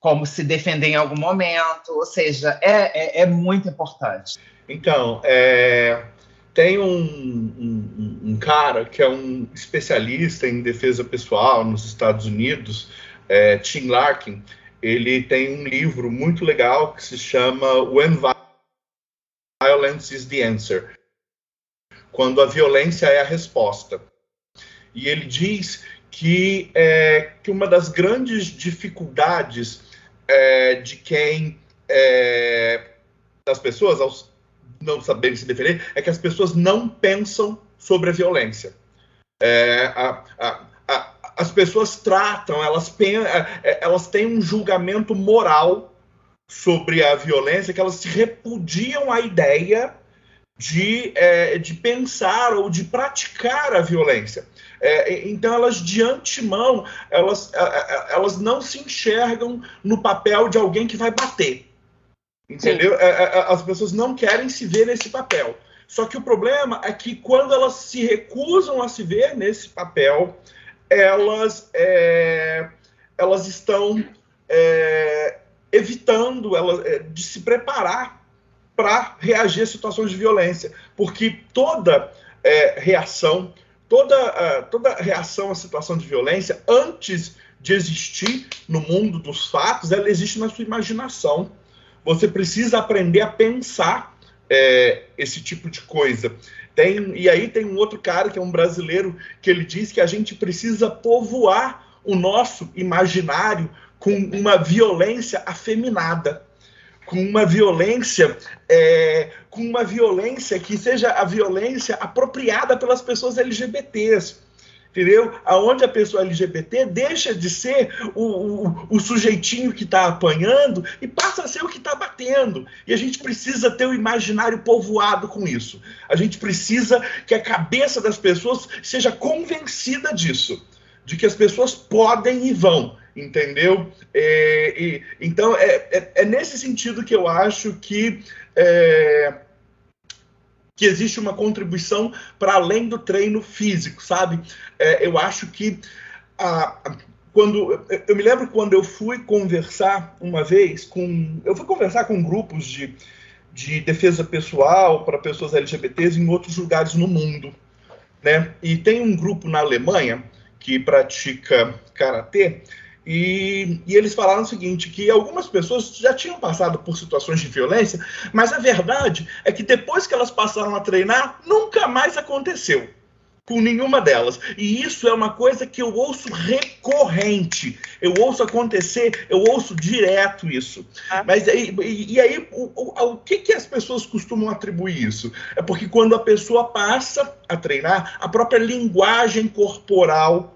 como se defender em algum momento, ou seja, é, é, é muito importante. Então, é, tem um, um, um, cara que é um especialista em defesa pessoal nos Estados Unidos, é, Tim Larkin. Ele tem um livro muito legal que se chama When Violence is the Answer quando a violência é a resposta. E ele diz que, é, que uma das grandes dificuldades é, de quem. É, das pessoas, não saberem se defender, é que as pessoas não pensam sobre a violência. É, a, a, a, as pessoas tratam, elas, é, elas têm um julgamento moral sobre a violência, que elas se repudiam a ideia de, é, de pensar ou de praticar a violência. É, então, elas de antemão, elas, é, é, elas não se enxergam no papel de alguém que vai bater. Entendeu? É, é, as pessoas não querem se ver nesse papel. Só que o problema é que quando elas se recusam a se ver nesse papel, elas, elas estão evitando elas, de se preparar para reagir a situações de violência, porque toda é, reação, toda, uh, toda reação à situação de violência, antes de existir no mundo dos fatos, ela existe na sua imaginação. Você precisa aprender a pensar é, esse tipo de coisa. Tem, e aí tem um outro cara que é um brasileiro que ele diz que a gente precisa povoar o nosso imaginário com uma violência afeminada com uma violência, é, com uma violência que seja a violência apropriada pelas pessoas LGBTs. Entendeu? Aonde a pessoa LGBT deixa de ser o, o, o sujeitinho que está apanhando e passa a ser o que está batendo. E a gente precisa ter o imaginário povoado com isso. A gente precisa que a cabeça das pessoas seja convencida disso, de que as pessoas podem e vão entendeu? É, e, então, é, é, é, nesse sentido que eu acho que, é, que existe uma contribuição para além do treino físico, sabe? É, eu acho que a, quando eu me lembro quando eu fui conversar uma vez com eu fui conversar com grupos de, de defesa pessoal para pessoas LGBTs em outros lugares no mundo, né? E tem um grupo na Alemanha que pratica karatê e, e, eles falaram o seguinte: que algumas pessoas já tinham passado por situações de violência, mas a verdade é que depois que elas passaram a treinar, nunca mais aconteceu com nenhuma delas. E isso é uma coisa que eu ouço recorrente. Eu ouço acontecer, eu ouço direto isso. Ah. Mas e, e aí, o, o, o, que, que as pessoas costumam atribuir isso? É porque quando a pessoa passa a treinar, a própria linguagem corporal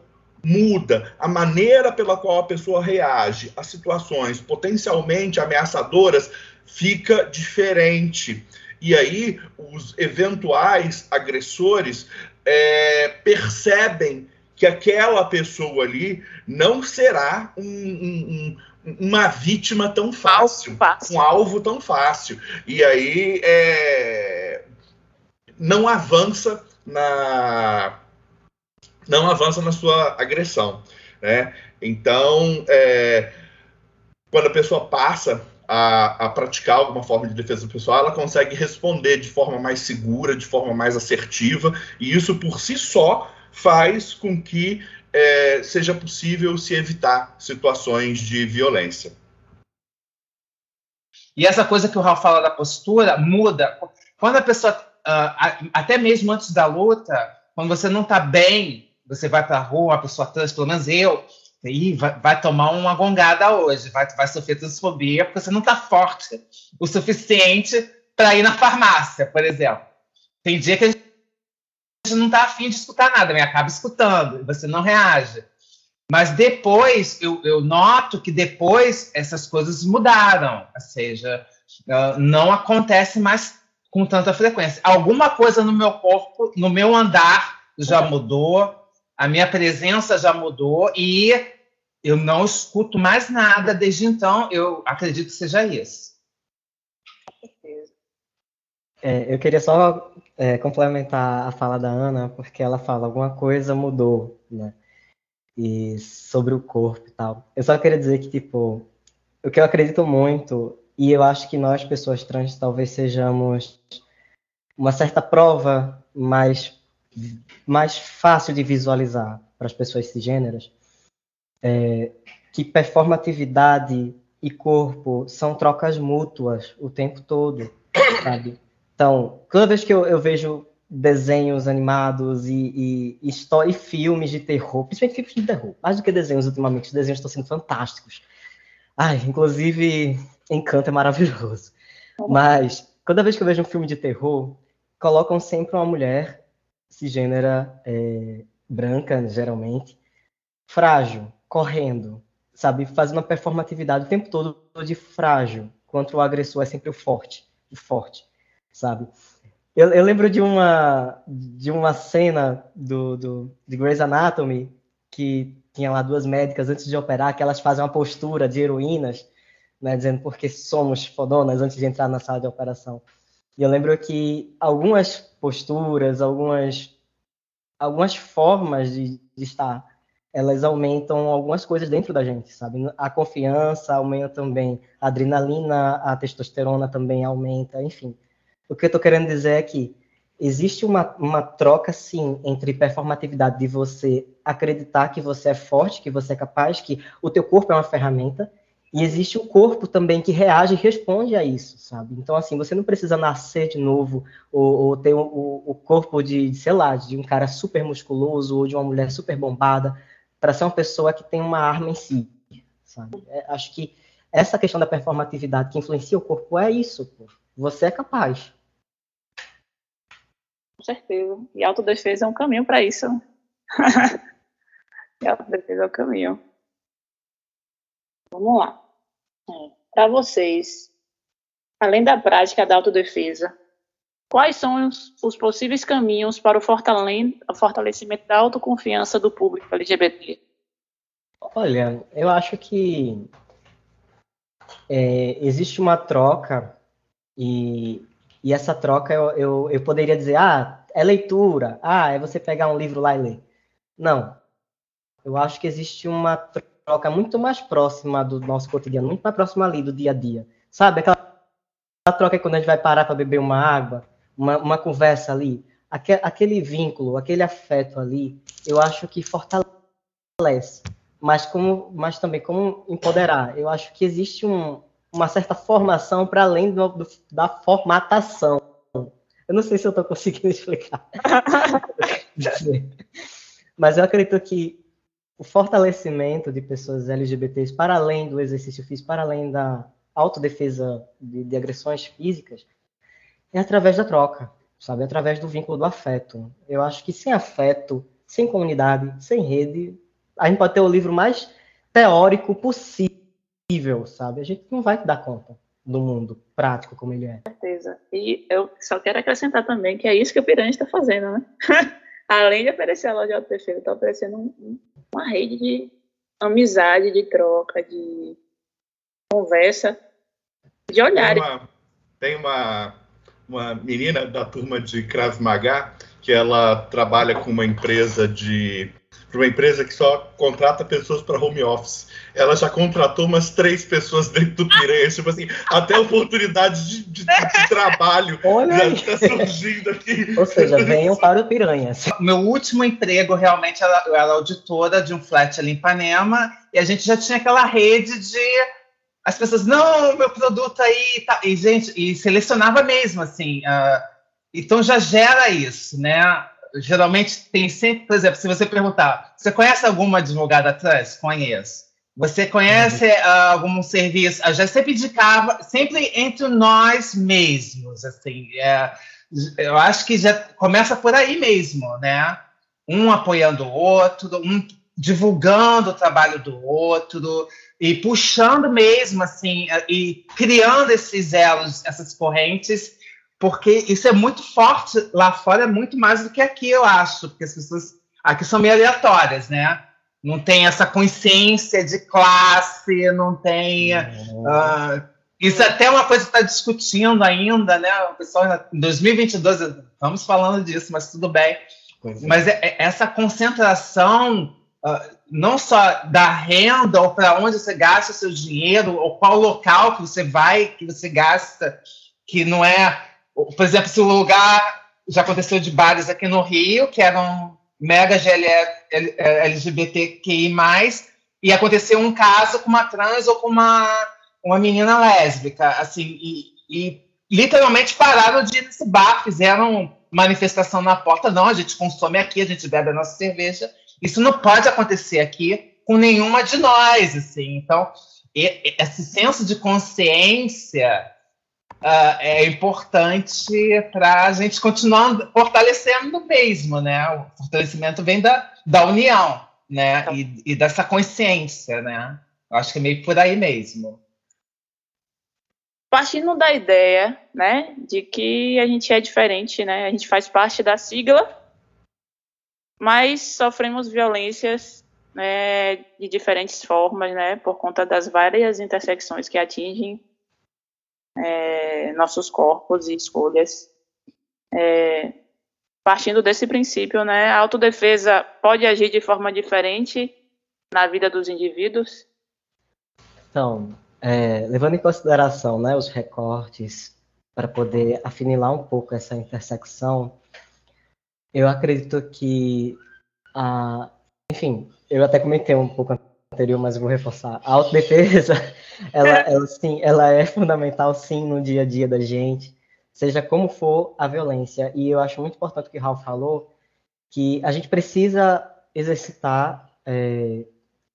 muda a maneira pela qual a pessoa reage a situações potencialmente ameaçadoras fica diferente. E aí os eventuais agressores é, percebem que aquela pessoa ali não será um, um, um, uma vítima tão fácil, fácil, um alvo tão fácil. E aí é, não avança na não avança na sua agressão. Né? Então, é, quando a pessoa passa a, a, praticar alguma forma de defesa pessoal, ela consegue responder de forma mais segura, de forma mais assertiva, e isso por si só faz com que é, seja possível se evitar situações de violência. E essa coisa que o Raul fala da postura muda. Quando a pessoa, uh, até mesmo antes da luta, quando você não está bem, você vai para a rua, uma pessoa trans, pelo menos eu, e vai, vai, tomar uma gongada hoje, vai, vai sofrer transfobia, porque você não está forte o suficiente para ir na farmácia, por exemplo. Tem dia que a gente não está afim de escutar nada, mas acaba escutando, você não reage. Mas depois, eu, eu, noto que depois essas coisas mudaram, ou seja, não acontece mais com tanta frequência. Alguma coisa no meu corpo, no meu andar, já mudou, a minha presença já mudou e eu não escuto mais nada desde então. Eu acredito que seja isso. É, eu queria só é, complementar a fala da Ana, porque ela fala alguma coisa mudou, né? e sobre o corpo e tal. Eu só queria dizer que, tipo, o que eu acredito muito, e eu acho que nós, pessoas trans, talvez sejamos uma certa prova mais, mais fácil de visualizar para as pessoas cisgêneras, é, que performatividade e corpo são trocas mútuas o tempo todo, sabe? Então, toda vez que eu, eu vejo desenhos animados e, e, e, filmes de terror, principalmente filmes de terror, mais do que desenhos ultimamente, os desenhos estão sendo fantásticos. Ai, inclusive, Encanto é maravilhoso. Mas, toda vez que eu vejo um filme de terror, colocam sempre uma mulher cisgênera é, branca, geralmente, frágil, correndo, sabe? Fazendo uma performatividade o tempo todo de frágil, enquanto o agressor é sempre o forte, o forte, sabe? Eu, eu, lembro de uma, de uma cena do, do, de Grey's Anatomy que tinha lá duas médicas antes de operar que elas fazem uma postura de heroínas, né, dizendo porque somos fodonas antes de entrar na sala de operação. E eu lembro que algumas posturas, algumas, algumas formas de, de estar, elas aumentam algumas coisas dentro da gente, sabe? A confiança aumenta também, a adrenalina, a testosterona também aumenta, enfim. O que eu estou querendo dizer é que existe uma, uma troca, sim, entre performatividade de você acreditar que você é forte, que você é capaz, que o teu corpo é uma ferramenta, e existe o corpo também que reage e responde a isso, sabe? Então, assim, você não precisa nascer de novo ou, ou ter o, o, corpo de, sei lá, de um cara super musculoso ou de uma mulher super bombada para ser uma pessoa que tem uma arma em si, sabe? É, acho que essa questão da performatividade que influencia o corpo é isso, pô. Você é capaz. Com certeza. E autodefesa é um caminho para isso. e autodefesa é o caminho. Vamos lá. É. Para vocês, além da prática da autodefesa, quais são os, os possíveis caminhos para o fortalecimento da autoconfiança do público LGBT? Olha, eu acho que é, existe uma troca e e essa troca eu, eu, eu poderia dizer, ah, é leitura, ah, é você pegar um livro lá e ler. Não. Eu acho que existe uma troca muito mais próxima do nosso cotidiano, muito mais próxima ali do dia a dia. Sabe? Aquela troca quando a gente vai parar para beber uma água, uma, uma conversa ali, aquele, aquele vínculo, aquele afeto ali, eu acho que fortalece. Mas, como, mas também como empoderar. Eu acho que existe um, uma certa formação para além do, do, da formatação. Eu não sei se eu estou conseguindo explicar. Mas eu acredito que o fortalecimento de pessoas LGBTs para além do exercício físico, para além da autodefesa de, de agressões físicas, é através da troca, sabe? Através do vínculo do afeto. Eu acho que sem afeto, sem comunidade, sem rede, a gente pode ter o livro mais teórico possível, sabe? A gente não vai dar conta do mundo prático como ele é. Com certeza. E eu só quero acrescentar também que é isso que o Piranha está fazendo, né? Além de oferecer a loja de autodefesa, está oferecendo um, uma rede de amizade, de troca, de conversa, de olhar. Tem uma, tem uma, uma menina da turma de Krav Maga que ela trabalha com uma empresa de para uma empresa que só contrata pessoas para home office. Ela já contratou umas três pessoas dentro do Piranha, tipo assim, até oportunidade de, de, de trabalho Olha já está surgindo aqui. Ou seja, venham para o Piranha. Meu último emprego, realmente, ela era auditora de um flat ali em Ipanema, e a gente já tinha aquela rede de as pessoas, não, meu produto aí, tá. e gente, e selecionava mesmo, assim, uh, então já gera isso, né? geralmente tem sempre, por exemplo, se você perguntar, você conhece alguma advogada trans? Conheço. Você conhece uh, algum serviço? Eu já sempre indicava, sempre entre nós mesmos, assim. É, eu acho que já começa por aí mesmo, né? Um apoiando o outro, um divulgando o trabalho do outro e puxando mesmo, assim, e criando esses elos, essas correntes, porque isso é muito forte lá fora, é muito mais do que aqui, eu acho, porque as pessoas aqui são meio aleatórias, né? não tem essa consciência de classe, não tem. Uh, isso é até uma coisa que está discutindo ainda, né? O pessoal, em 2022, estamos falando disso, mas tudo bem. É. Mas é, é, essa concentração, uh, não só da renda, ou para onde você gasta o seu dinheiro, ou qual local que você vai, que você gasta, que não é. Por exemplo, se o lugar já aconteceu de bares aqui no Rio, que eram mega LGBTQI+, e aconteceu um caso com uma trans ou com uma, uma menina lésbica, assim, e, e literalmente pararam de ir nesse bar, fizeram manifestação na porta, não, a gente consome aqui, a gente bebe a nossa cerveja, isso não pode acontecer aqui com nenhuma de nós, assim, então, esse senso de consciência uh, é importante para a gente continuar fortalecendo mesmo, né? O fortalecimento vem da, da união, né? Tá. E, e dessa consciência, né? Eu acho que é meio por aí mesmo. Partindo da ideia, né, de que a gente é diferente, né? A gente faz parte da sigla, mas sofremos violências né, de diferentes formas, né, por conta das várias intersecções que atingem é, nossos corpos e escolhas. É, partindo desse princípio, né, a autodefesa pode agir de forma diferente na vida dos indivíduos? Então, é, levando em consideração né, os recortes para poder afinilar um pouco essa intersecção, eu acredito que, a, enfim, eu até comentei um pouco anterior, mas vou reforçar. A autodefesa, ela, ela, sim, ela é fundamental, sim, no dia a dia da gente, seja como for a violência. E eu acho muito importante o que o Ralph falou, que a gente precisa exercitar é,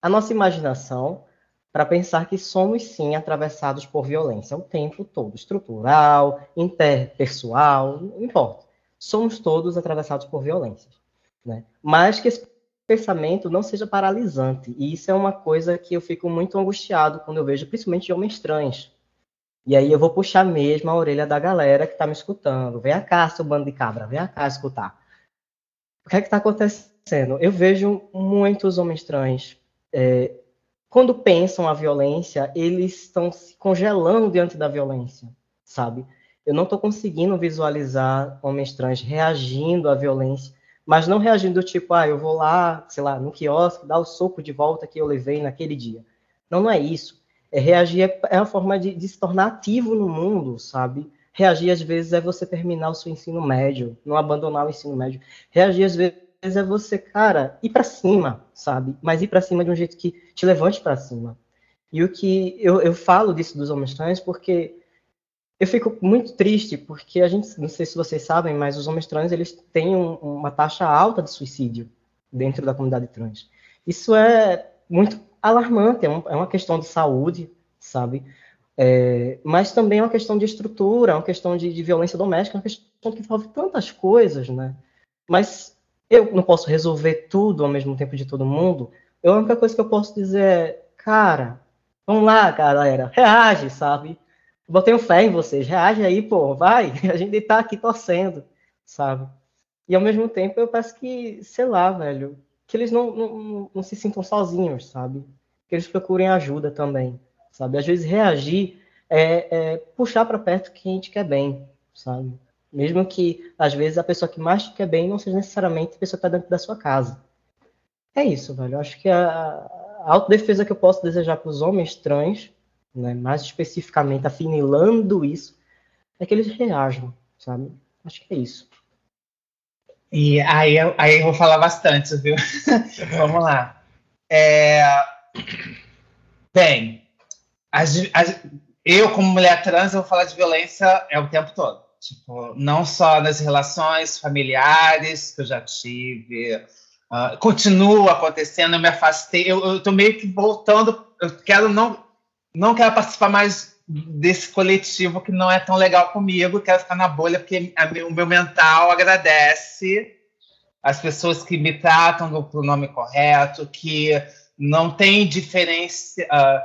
a nossa imaginação para pensar que somos, sim, atravessados por violência o tempo todo, estrutural, interpessoal, não importa. Somos todos atravessados por violências. Né? Mas que esse pensamento não seja paralisante. E isso é uma coisa que eu fico muito angustiado quando eu vejo, principalmente homens trans. E aí eu vou puxar mesmo a orelha da galera que está me escutando. Vem cá, seu bando de cabra, vem cá escutar. O que é que está acontecendo? Eu vejo muitos homens trans, é, quando pensam a violência, eles estão se congelando diante da violência, sabe? Eu não estou conseguindo visualizar homens trans reagindo à violência mas não reagindo do tipo, ah, eu vou lá, sei lá, no quiosque, dar o soco de volta que eu levei naquele dia. Não, não é isso. É reagir é, é a forma de, de se tornar ativo no mundo, sabe? Reagir, às vezes, é você terminar o seu ensino médio, não abandonar o ensino médio. Reagir, às vezes, é você, cara, ir para cima, sabe? Mas ir para cima de um jeito que te levante para cima. E o que eu, eu falo disso dos homens trans porque eu fico muito triste porque a gente, não sei se vocês sabem, mas os homens trans eles têm um, uma taxa alta de suicídio dentro da comunidade trans. Isso é muito alarmante, é, um, é uma questão de saúde, sabe? É, mas também é uma questão de estrutura, é uma questão de, de violência doméstica, é uma questão que envolve tantas coisas, né? Mas eu não posso resolver tudo ao mesmo tempo de todo mundo. A única coisa que eu posso dizer é, cara, vamos lá, galera, reage, sabe? Botei fé em vocês, reage aí, pô, vai, a gente tá aqui torcendo, sabe? E ao mesmo tempo eu peço que, sei lá, velho, que eles não, não, não se sintam sozinhos, sabe? Que eles procurem ajuda também, sabe? Às vezes reagir é, é puxar para perto quem te quer bem, sabe? Mesmo que, às vezes, a pessoa que mais te quer bem não seja necessariamente a pessoa que está dentro da sua casa. É isso, velho. Eu acho que a, a autodefesa que eu posso desejar para os homens trans né, mais especificamente afinilando isso, é que eles reajam, sabe? Acho que é isso. E aí, aí eu vou falar bastante, viu? Vamos lá. É... Bem, as, as, eu, como mulher trans, eu vou falar de violência é o tempo todo. Tipo, não só nas relações familiares que eu já tive, uh, continua acontecendo, eu me afastei, eu, estou meio que voltando, eu quero não, não quero participar mais desse coletivo que não é tão legal comigo, quero ficar na bolha, porque a, o meu mental agradece as pessoas que me tratam do pronome correto, que não tem diferença, uh,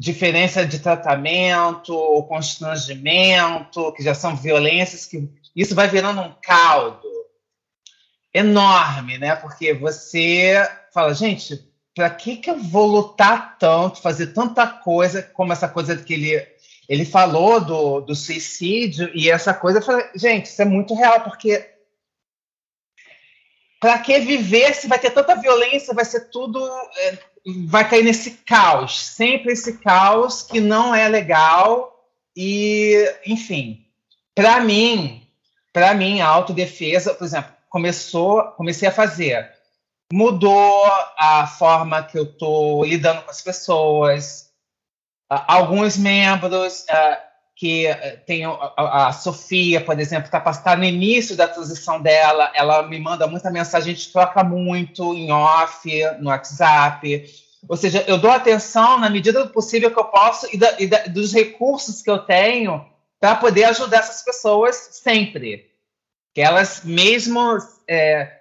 diferença de tratamento ou constrangimento, que já são violências, que isso vai virando um caldo enorme, né? Porque você fala, gente, para que, que eu vou lutar tanto, fazer tanta coisa, como essa coisa que ele, ele falou do, do suicídio, e essa coisa, eu falei, gente, isso é muito real, porque para que viver se vai ter tanta violência, vai ser tudo. É, vai cair nesse caos, sempre esse caos que não é legal e, enfim, para mim, para mim a autodefesa, por exemplo, começou, comecei a fazer, mudou a forma que eu tô lidando com as pessoas. Alguns membros uh, que uh, tem a, a, Sofia, por exemplo, está tá no início da transição dela, ela me manda muita mensagem, a gente troca muito em off, no WhatsApp. Ou seja, eu dou atenção na medida do possível que eu posso e, da, e da, dos recursos que eu tenho para poder ajudar essas pessoas sempre. Que elas, mesmo é,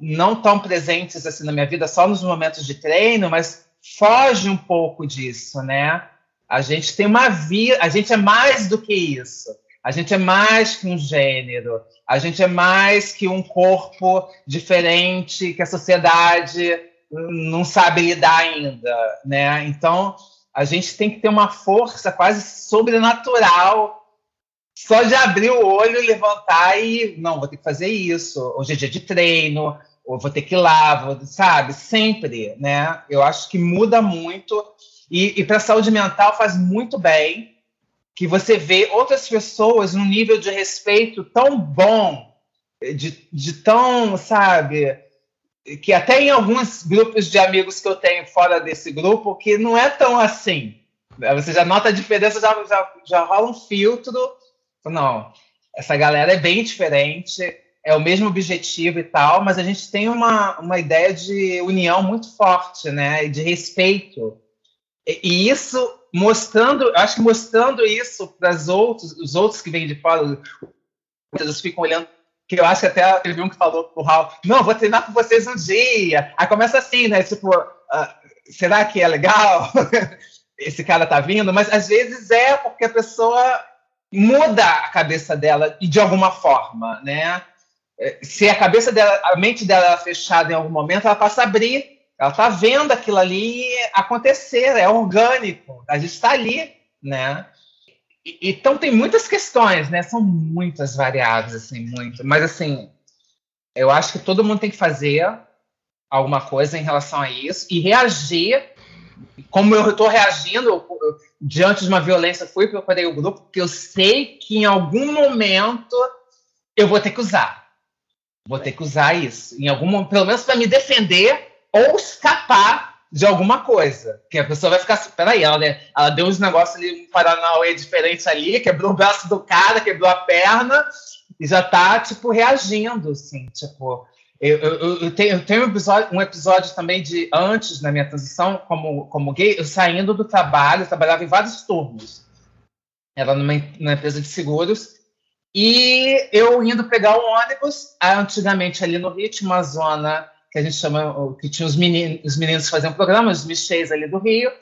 não tão presentes assim na minha vida, só nos momentos de treino, mas foge um pouco disso, né? A gente tem uma vida, a gente é mais do que isso. A gente é mais que um gênero. A gente é mais que um corpo diferente que a sociedade não sabe lidar ainda, né? Então a gente tem que ter uma força quase sobrenatural só de abrir o olho, levantar e não vou ter que fazer isso. Hoje é dia de treino, ou vou ter que ir lá, vou, sabe? Sempre, né? Eu acho que muda muito e, e para a saúde mental faz muito bem que você vê outras pessoas num nível de respeito tão bom, de, de tão, sabe, que até em alguns grupos de amigos que eu tenho fora desse grupo, que não é tão assim. Você já nota a diferença, já, já, já rola um filtro. Não, essa galera é bem diferente, é o mesmo objetivo e tal, mas a gente tem uma, uma ideia de união muito forte, né? De respeito. E, e isso mostrando, acho que mostrando isso para os outros, os outros que vêm de fora, eles ficam olhando que eu acho que até teve um que falou pro Raul, não, vou treinar com vocês um dia. Aí começa assim, né? Tipo, uh, será que é legal? Esse cara tá vindo? Mas às vezes é porque a pessoa muda a cabeça dela e de alguma forma, né? É, se a cabeça dela, a mente dela é fechada em algum momento, ela passa a abrir. Ela tá vendo aquilo ali acontecer, é orgânico. A gente está ali, né? então tem muitas questões, né? São muitas variáveis, assim, muito. Mas assim, eu acho que todo mundo tem que fazer alguma coisa em relação a isso e reagir. Como eu estou reagindo diante de uma violência, fui procurei o grupo, porque eu sei que em algum momento eu vou ter que usar. Vou ter que usar isso. Em algum pelo menos para me defender ou escapar de alguma coisa. Que a pessoa vai ficar assim, peraí, ela, ela deu uns negócios ali, um Paranauê diferente ali, quebrou o braço do cara, quebrou a perna, e já tá, tipo, reagindo, assim, tipo... Eu, eu, eu tenho, eu tenho um, episódio, um episódio também de antes, na minha transição como, como gay, eu saindo do trabalho, eu trabalhava em vários turnos. Era numa, numa empresa de seguros, e eu indo pegar o ônibus, antigamente ali no Rio tinha uma zona que a gente chama, que tinha os meninos, os meninos faziam programas, os michês ali do Rio,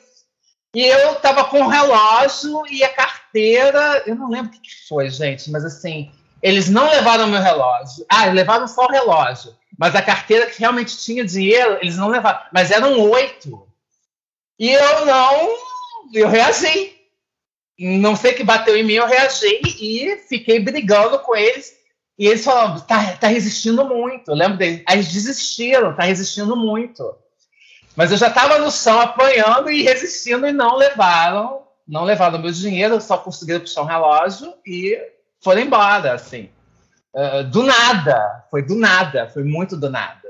e eu tava com o relógio e a carteira, eu não lembro o que foi, gente, mas assim, eles não levaram meu relógio. Ah, levaram só o relógio. Mas a carteira que realmente tinha dinheiro, eles não levaram. Mas eram oito. E eu não. Eu reagi. Não sei que bateu em mim, eu reagi e fiquei brigando com eles. E eles falaram, tá, tá resistindo muito. Eu lembro deles. Aí eles desistiram, tá resistindo muito. Mas eu já estava no chão apanhando e resistindo e não levaram, não levaram meu dinheiro, só conseguiram puxar um relógio e foram embora, assim. Uh, do nada, foi do nada, foi muito do nada.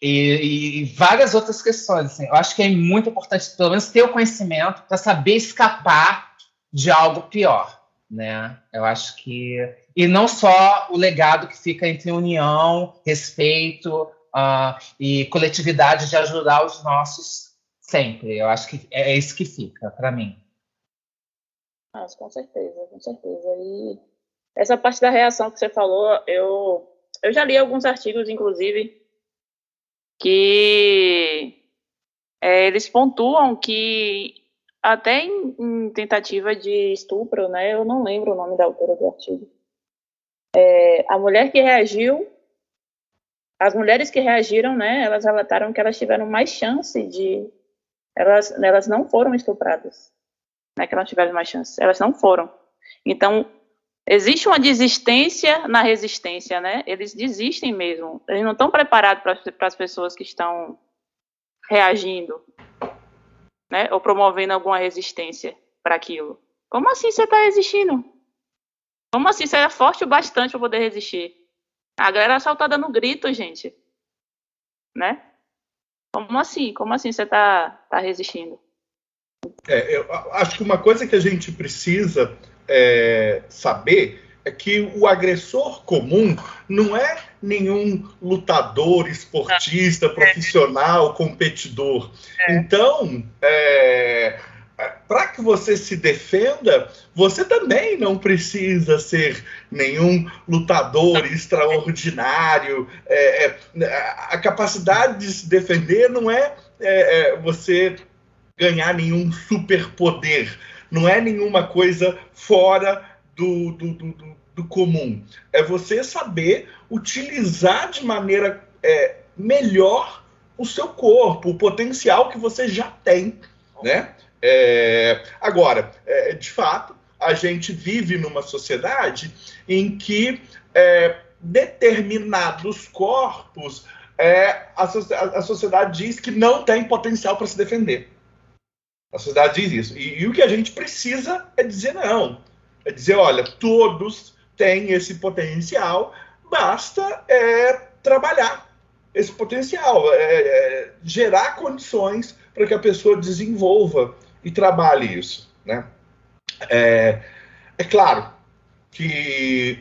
E, e, várias outras questões, assim. Eu acho que é muito importante, pelo menos, ter o conhecimento para saber escapar de algo pior. né? Eu acho que e não só o legado que fica entre união, respeito uh, e coletividade de ajudar os nossos sempre. Eu acho que é isso que fica para mim. Com certeza, com certeza. E essa parte da reação que você falou, eu, eu já li alguns artigos, inclusive, que é, eles pontuam que até em, em, tentativa de estupro, né? Eu não lembro o nome da autora do artigo. É, a mulher que reagiu, as mulheres que reagiram, né? Elas relataram que elas tiveram mais chance de, elas, elas não foram estupradas, né? Que elas tiveram mais chance, elas não foram. Então existe uma desistência na resistência, né? Eles desistem mesmo. Eles não estão preparados para as pessoas que estão reagindo né? Ou promovendo alguma resistência para aquilo. Como assim você está resistindo? Como assim você é forte o bastante para poder resistir? A galera só tá dando grito, gente. Né? Como assim? Como assim você está tá resistindo? É, eu acho que uma coisa que a gente precisa é, saber é que o agressor comum não é nenhum lutador, esportista, é. profissional, competidor. É. Então, é, para que você se defenda, você também não precisa ser nenhum lutador extraordinário. É, é, a capacidade de se defender não é, é, você ganhar nenhum superpoder, não é nenhuma coisa fora do, do, do, do comum. É você saber utilizar de maneira é, melhor o seu corpo, o potencial que você já tem, né? É, agora, é, de fato, a gente vive numa sociedade em que é, determinados corpos é, a, a, sociedade diz que não tem potencial para se defender. A sociedade diz isso. E, e, o que a gente precisa é dizer não. É dizer, olha, todos tem esse potencial, basta é, trabalhar esse potencial, é, é, gerar condições para que a pessoa desenvolva e trabalhe isso. Né? É, é claro que,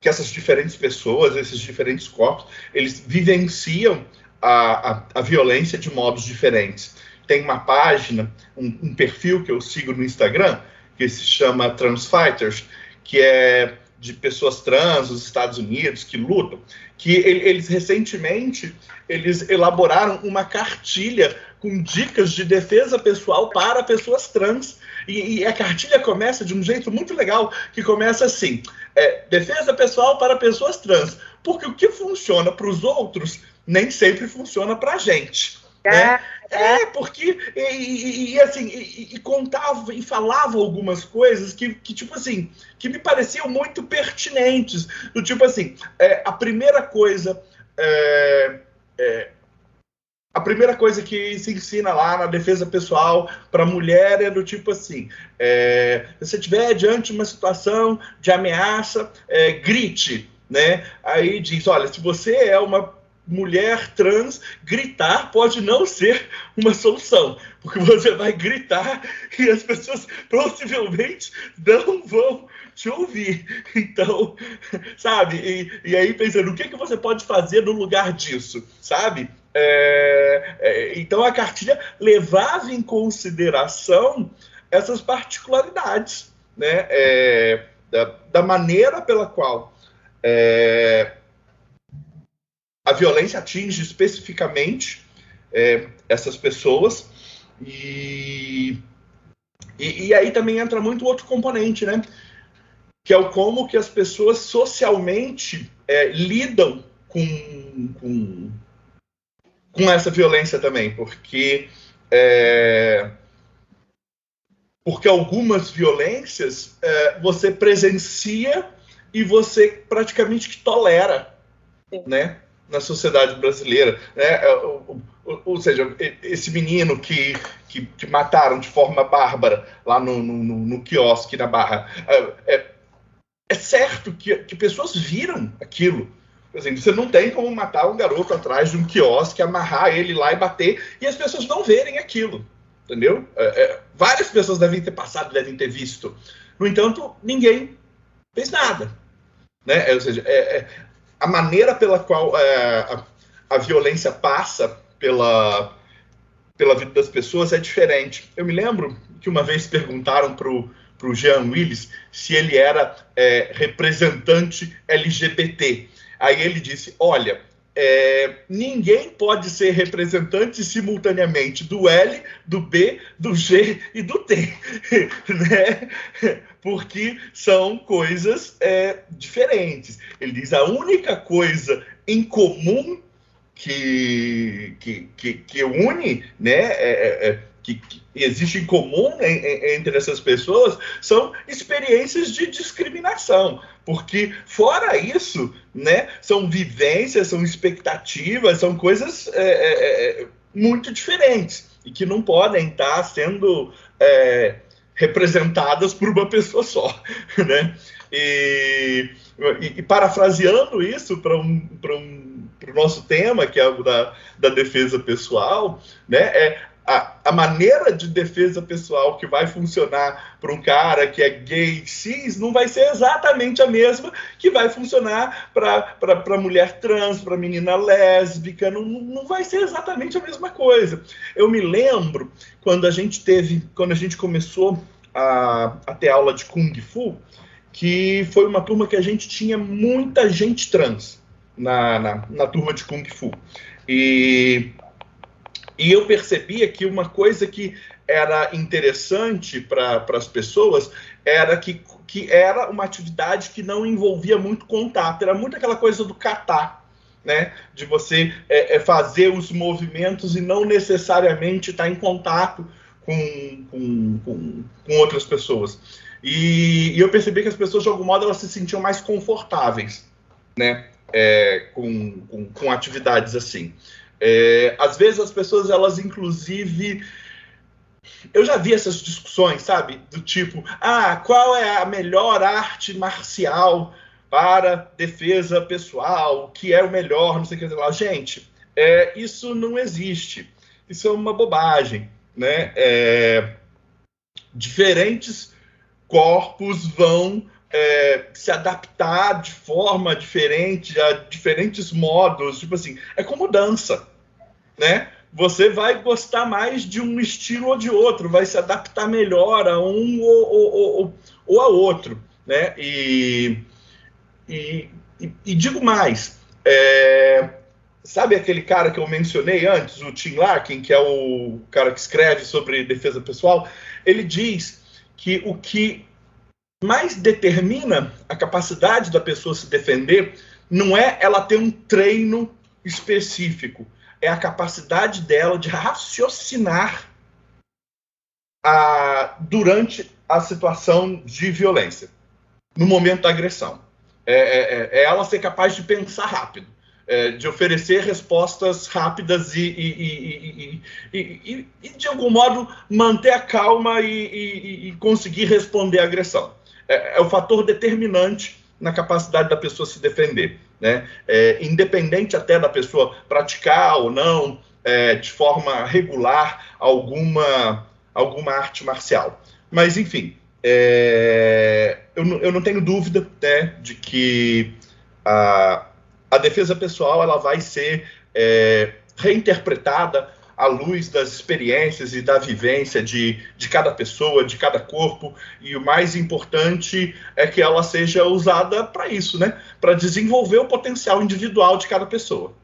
que essas diferentes pessoas, esses diferentes corpos, eles vivenciam a, a, a violência de modos diferentes. Tem uma página, um, um perfil que eu sigo no Instagram, que se chama Transfighters, que é de pessoas trans nos Estados Unidos que lutam, que eles recentemente eles elaboraram uma cartilha com dicas de defesa pessoal para pessoas trans e, e a cartilha começa de um jeito muito legal que começa assim: é, defesa pessoal para pessoas trans, porque o que funciona para os outros nem sempre funciona para a gente. Né? É, é, porque e, e, assim e, e, contava e falava algumas coisas que, que tipo assim que me pareciam muito pertinentes do tipo assim é, a primeira coisa é, é, a primeira coisa que se ensina lá na defesa pessoal para a mulher é do tipo assim: é, se você estiver diante de uma situação de ameaça, é, grite, né? Aí diz: olha, se você é uma mulher trans, gritar pode não ser uma solução, porque você vai gritar e as pessoas possivelmente não vão te ouvir. Então, sabe? E, e aí pensando, o que, que você pode fazer no lugar disso, sabe? É, é, então a cartilha levava em consideração essas particularidades, né? É, da, da, maneira pela qual é, a violência atinge especificamente é, essas pessoas e, e, e, aí também entra muito outro componente, né? Que é o como que as pessoas socialmente é, lidam com, com, com, essa violência também, porque é, porque algumas violências é, você presencia e você praticamente tolera, Sim. né? Na sociedade brasileira. Né? É, ou, ou, seja, esse menino que, que, que, mataram de forma bárbara lá no, no, no quiosque na Barra. É, é, é certo que, que pessoas viram aquilo. Assim, você não tem como matar um garoto atrás de um quiosque, amarrar ele lá e bater, e as pessoas não verem aquilo. Entendeu? É, é, várias pessoas devem ter passado, devem ter visto. No entanto, ninguém fez nada. Né? Ou seja, é, é, a maneira pela qual é, a, a, violência passa pela, pela vida das pessoas é diferente. Eu me lembro que uma vez perguntaram para o Jean Willis se ele era é, representante LGBT. Aí ele disse: Olha, é, ninguém pode ser representante simultaneamente do L, do B, do G e do T, né? Porque são coisas é, diferentes. Ele diz a única coisa em comum que, que, que, que une, né? É, é, é que, que, existe em comum entre essas pessoas são experiências de discriminação. Porque, fora isso, né, são vivências, são expectativas, são coisas é, é, é muito diferentes e que não podem estar sendo é, representadas por uma pessoa só. Né? E, e, e parafraseando isso para um, um, o nosso tema, que é o da, da defesa pessoal, né, é a, a maneira de defesa pessoal que vai funcionar para um cara que é gay cis não vai ser exatamente a mesma que vai funcionar para mulher trans, para menina lésbica, não, não vai ser exatamente a mesma coisa. Eu me lembro quando a gente teve, quando a gente começou a, a ter aula de Kung Fu, que foi uma turma que a gente tinha muita gente trans na, na, na turma de Kung Fu. E e eu percebia que uma coisa que era interessante para as pessoas era que, que era uma atividade que não envolvia muito contato, era muito aquela coisa do catar. Né, de você é, é fazer os movimentos e não necessariamente estar em contato com, com, com, com outras pessoas. E, e, eu percebi que as pessoas, de algum modo, elas se sentiam mais confortáveis né, é, com, com, com atividades assim. É, às vezes as pessoas, elas inclusive. Eu já vi essas discussões, sabe? Do tipo, ah, qual é a melhor arte marcial para defesa pessoal? O que é o melhor? Não sei o que lá. Gente, é, isso não existe. Isso é uma bobagem, né? É, diferentes corpos vão é, se adaptar de forma diferente, a diferentes modos. Tipo assim, é como dança, né? Você vai gostar mais de um estilo ou de outro, vai se adaptar melhor a um ou, ou, ou, ou a outro, né? E, e, e, digo mais, é, sabe aquele cara que eu mencionei antes, o Tim Larkin, que é o cara que escreve sobre defesa pessoal? Ele diz que o que mais determina a capacidade da pessoa se defender não é ela ter um treino específico, é a capacidade dela de raciocinar a, durante a situação de violência, no momento da agressão. É, é, é, é ela ser capaz de pensar rápido. É, de oferecer respostas rápidas e, e, e, e, de algum modo, manter a calma e, conseguir responder à agressão é, é o fator determinante na capacidade da pessoa se defender. Né? É, independente até da pessoa praticar ou não é, de forma regular alguma, alguma arte marcial. Mas, enfim, é, eu, eu, não tenho dúvida né, de que a, a defesa pessoal ela vai ser é, reinterpretada à luz das experiências e da vivência de, de cada pessoa, de cada corpo, e o mais importante é que ela seja usada para isso, né? Para desenvolver o potencial individual de cada pessoa.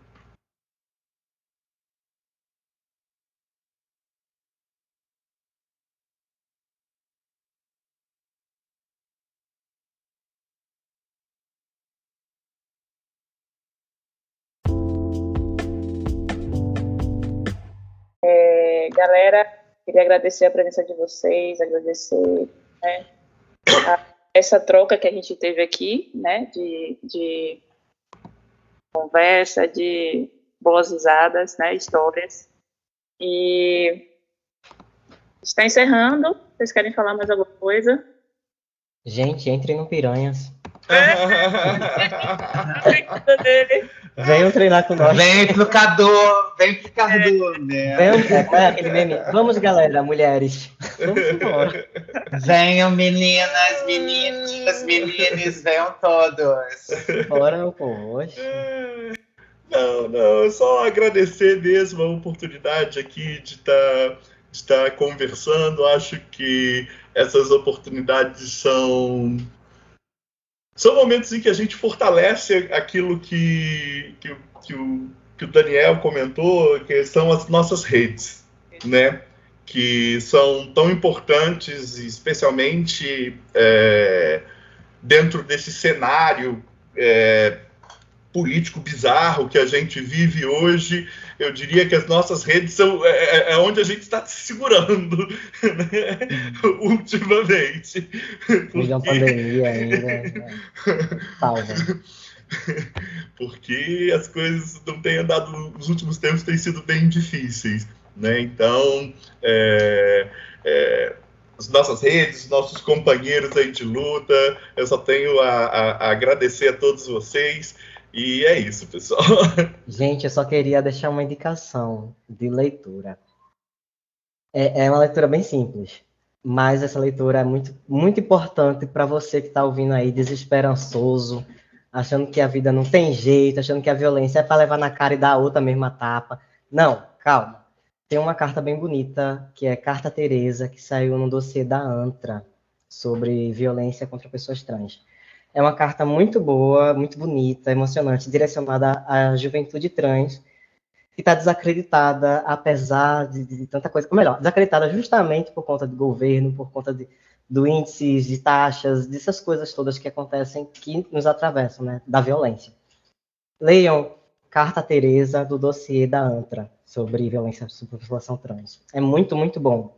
Galera, queria agradecer a presença de vocês, agradecer né, a, essa troca que a gente teve aqui, né, de, de conversa, de boas risadas, né, histórias. E está encerrando. Vocês querem falar mais alguma coisa? Gente, entrem no Piranhas. Venham treinar com nós. Vem pro Cadu, vem pro Cadu, né? Venham, é, qual é aquele meme? Vamos, galera, mulheres. Vamos embora. Venham, meninas, meninos, meninos, venham todos. Bora, poxa. Não, não, é só agradecer mesmo a oportunidade aqui de estar de estar conversando. Acho que essas oportunidades são são momentos em que a gente fortalece aquilo que, que, que, o, que o Daniel comentou, que são as nossas redes, né? Que são tão importantes, especialmente é, dentro desse cenário é, político bizarro que a gente vive hoje, eu diria que as nossas redes são é, é, é onde a gente está se segurando né? ultimamente. Porque... pandemia ainda. Né? Salva. Porque as coisas não têm andado nos últimos tempos têm sido bem difíceis, né? Então, é, é, as nossas redes, nossos companheiros aí de luta, eu só tenho a, a, a agradecer a todos vocês. E é isso, pessoal. Gente, eu só queria deixar uma indicação de leitura. É, é uma leitura bem simples, mas essa leitura é muito, muito importante para você que está ouvindo aí desesperançoso, achando que a vida não tem jeito, achando que a violência é para levar na cara e dar a outra mesma tapa. Não, calma. Tem uma carta bem bonita, que é Carta Teresa, que saiu no dossiê da ANTRA, sobre violência contra pessoas trans. É uma carta muito boa, muito bonita, emocionante, direcionada à juventude trans, que está desacreditada, apesar de, de, tanta coisa. Ou melhor, desacreditada justamente por conta do governo, por conta de, do índices de taxas, dessas coisas todas que acontecem, que nos atravessam, né, da violência. Leiam Carta Teresa, do dossiê da ANTRA, sobre violência sobre população trans. É muito, muito bom.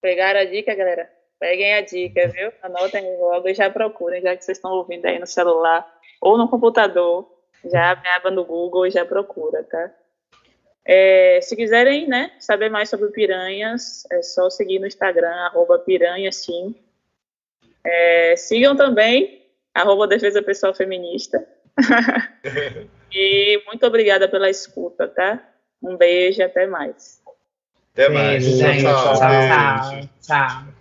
Pegaram a dica, galera? Peguem a dica, viu? Anotem logo e já procurem, já que vocês estão ouvindo aí no celular ou no computador. Já abre a aba no Google e já procura, tá? É, se quiserem né, saber mais sobre piranhas, é só seguir no Instagram, arroba piranhasim. É, sigam também, arroba defesa pessoal feminista. e muito obrigada pela escuta, tá? Um beijo, até mais. Até mais. Beijo, tchau, tchau. tchau. tchau.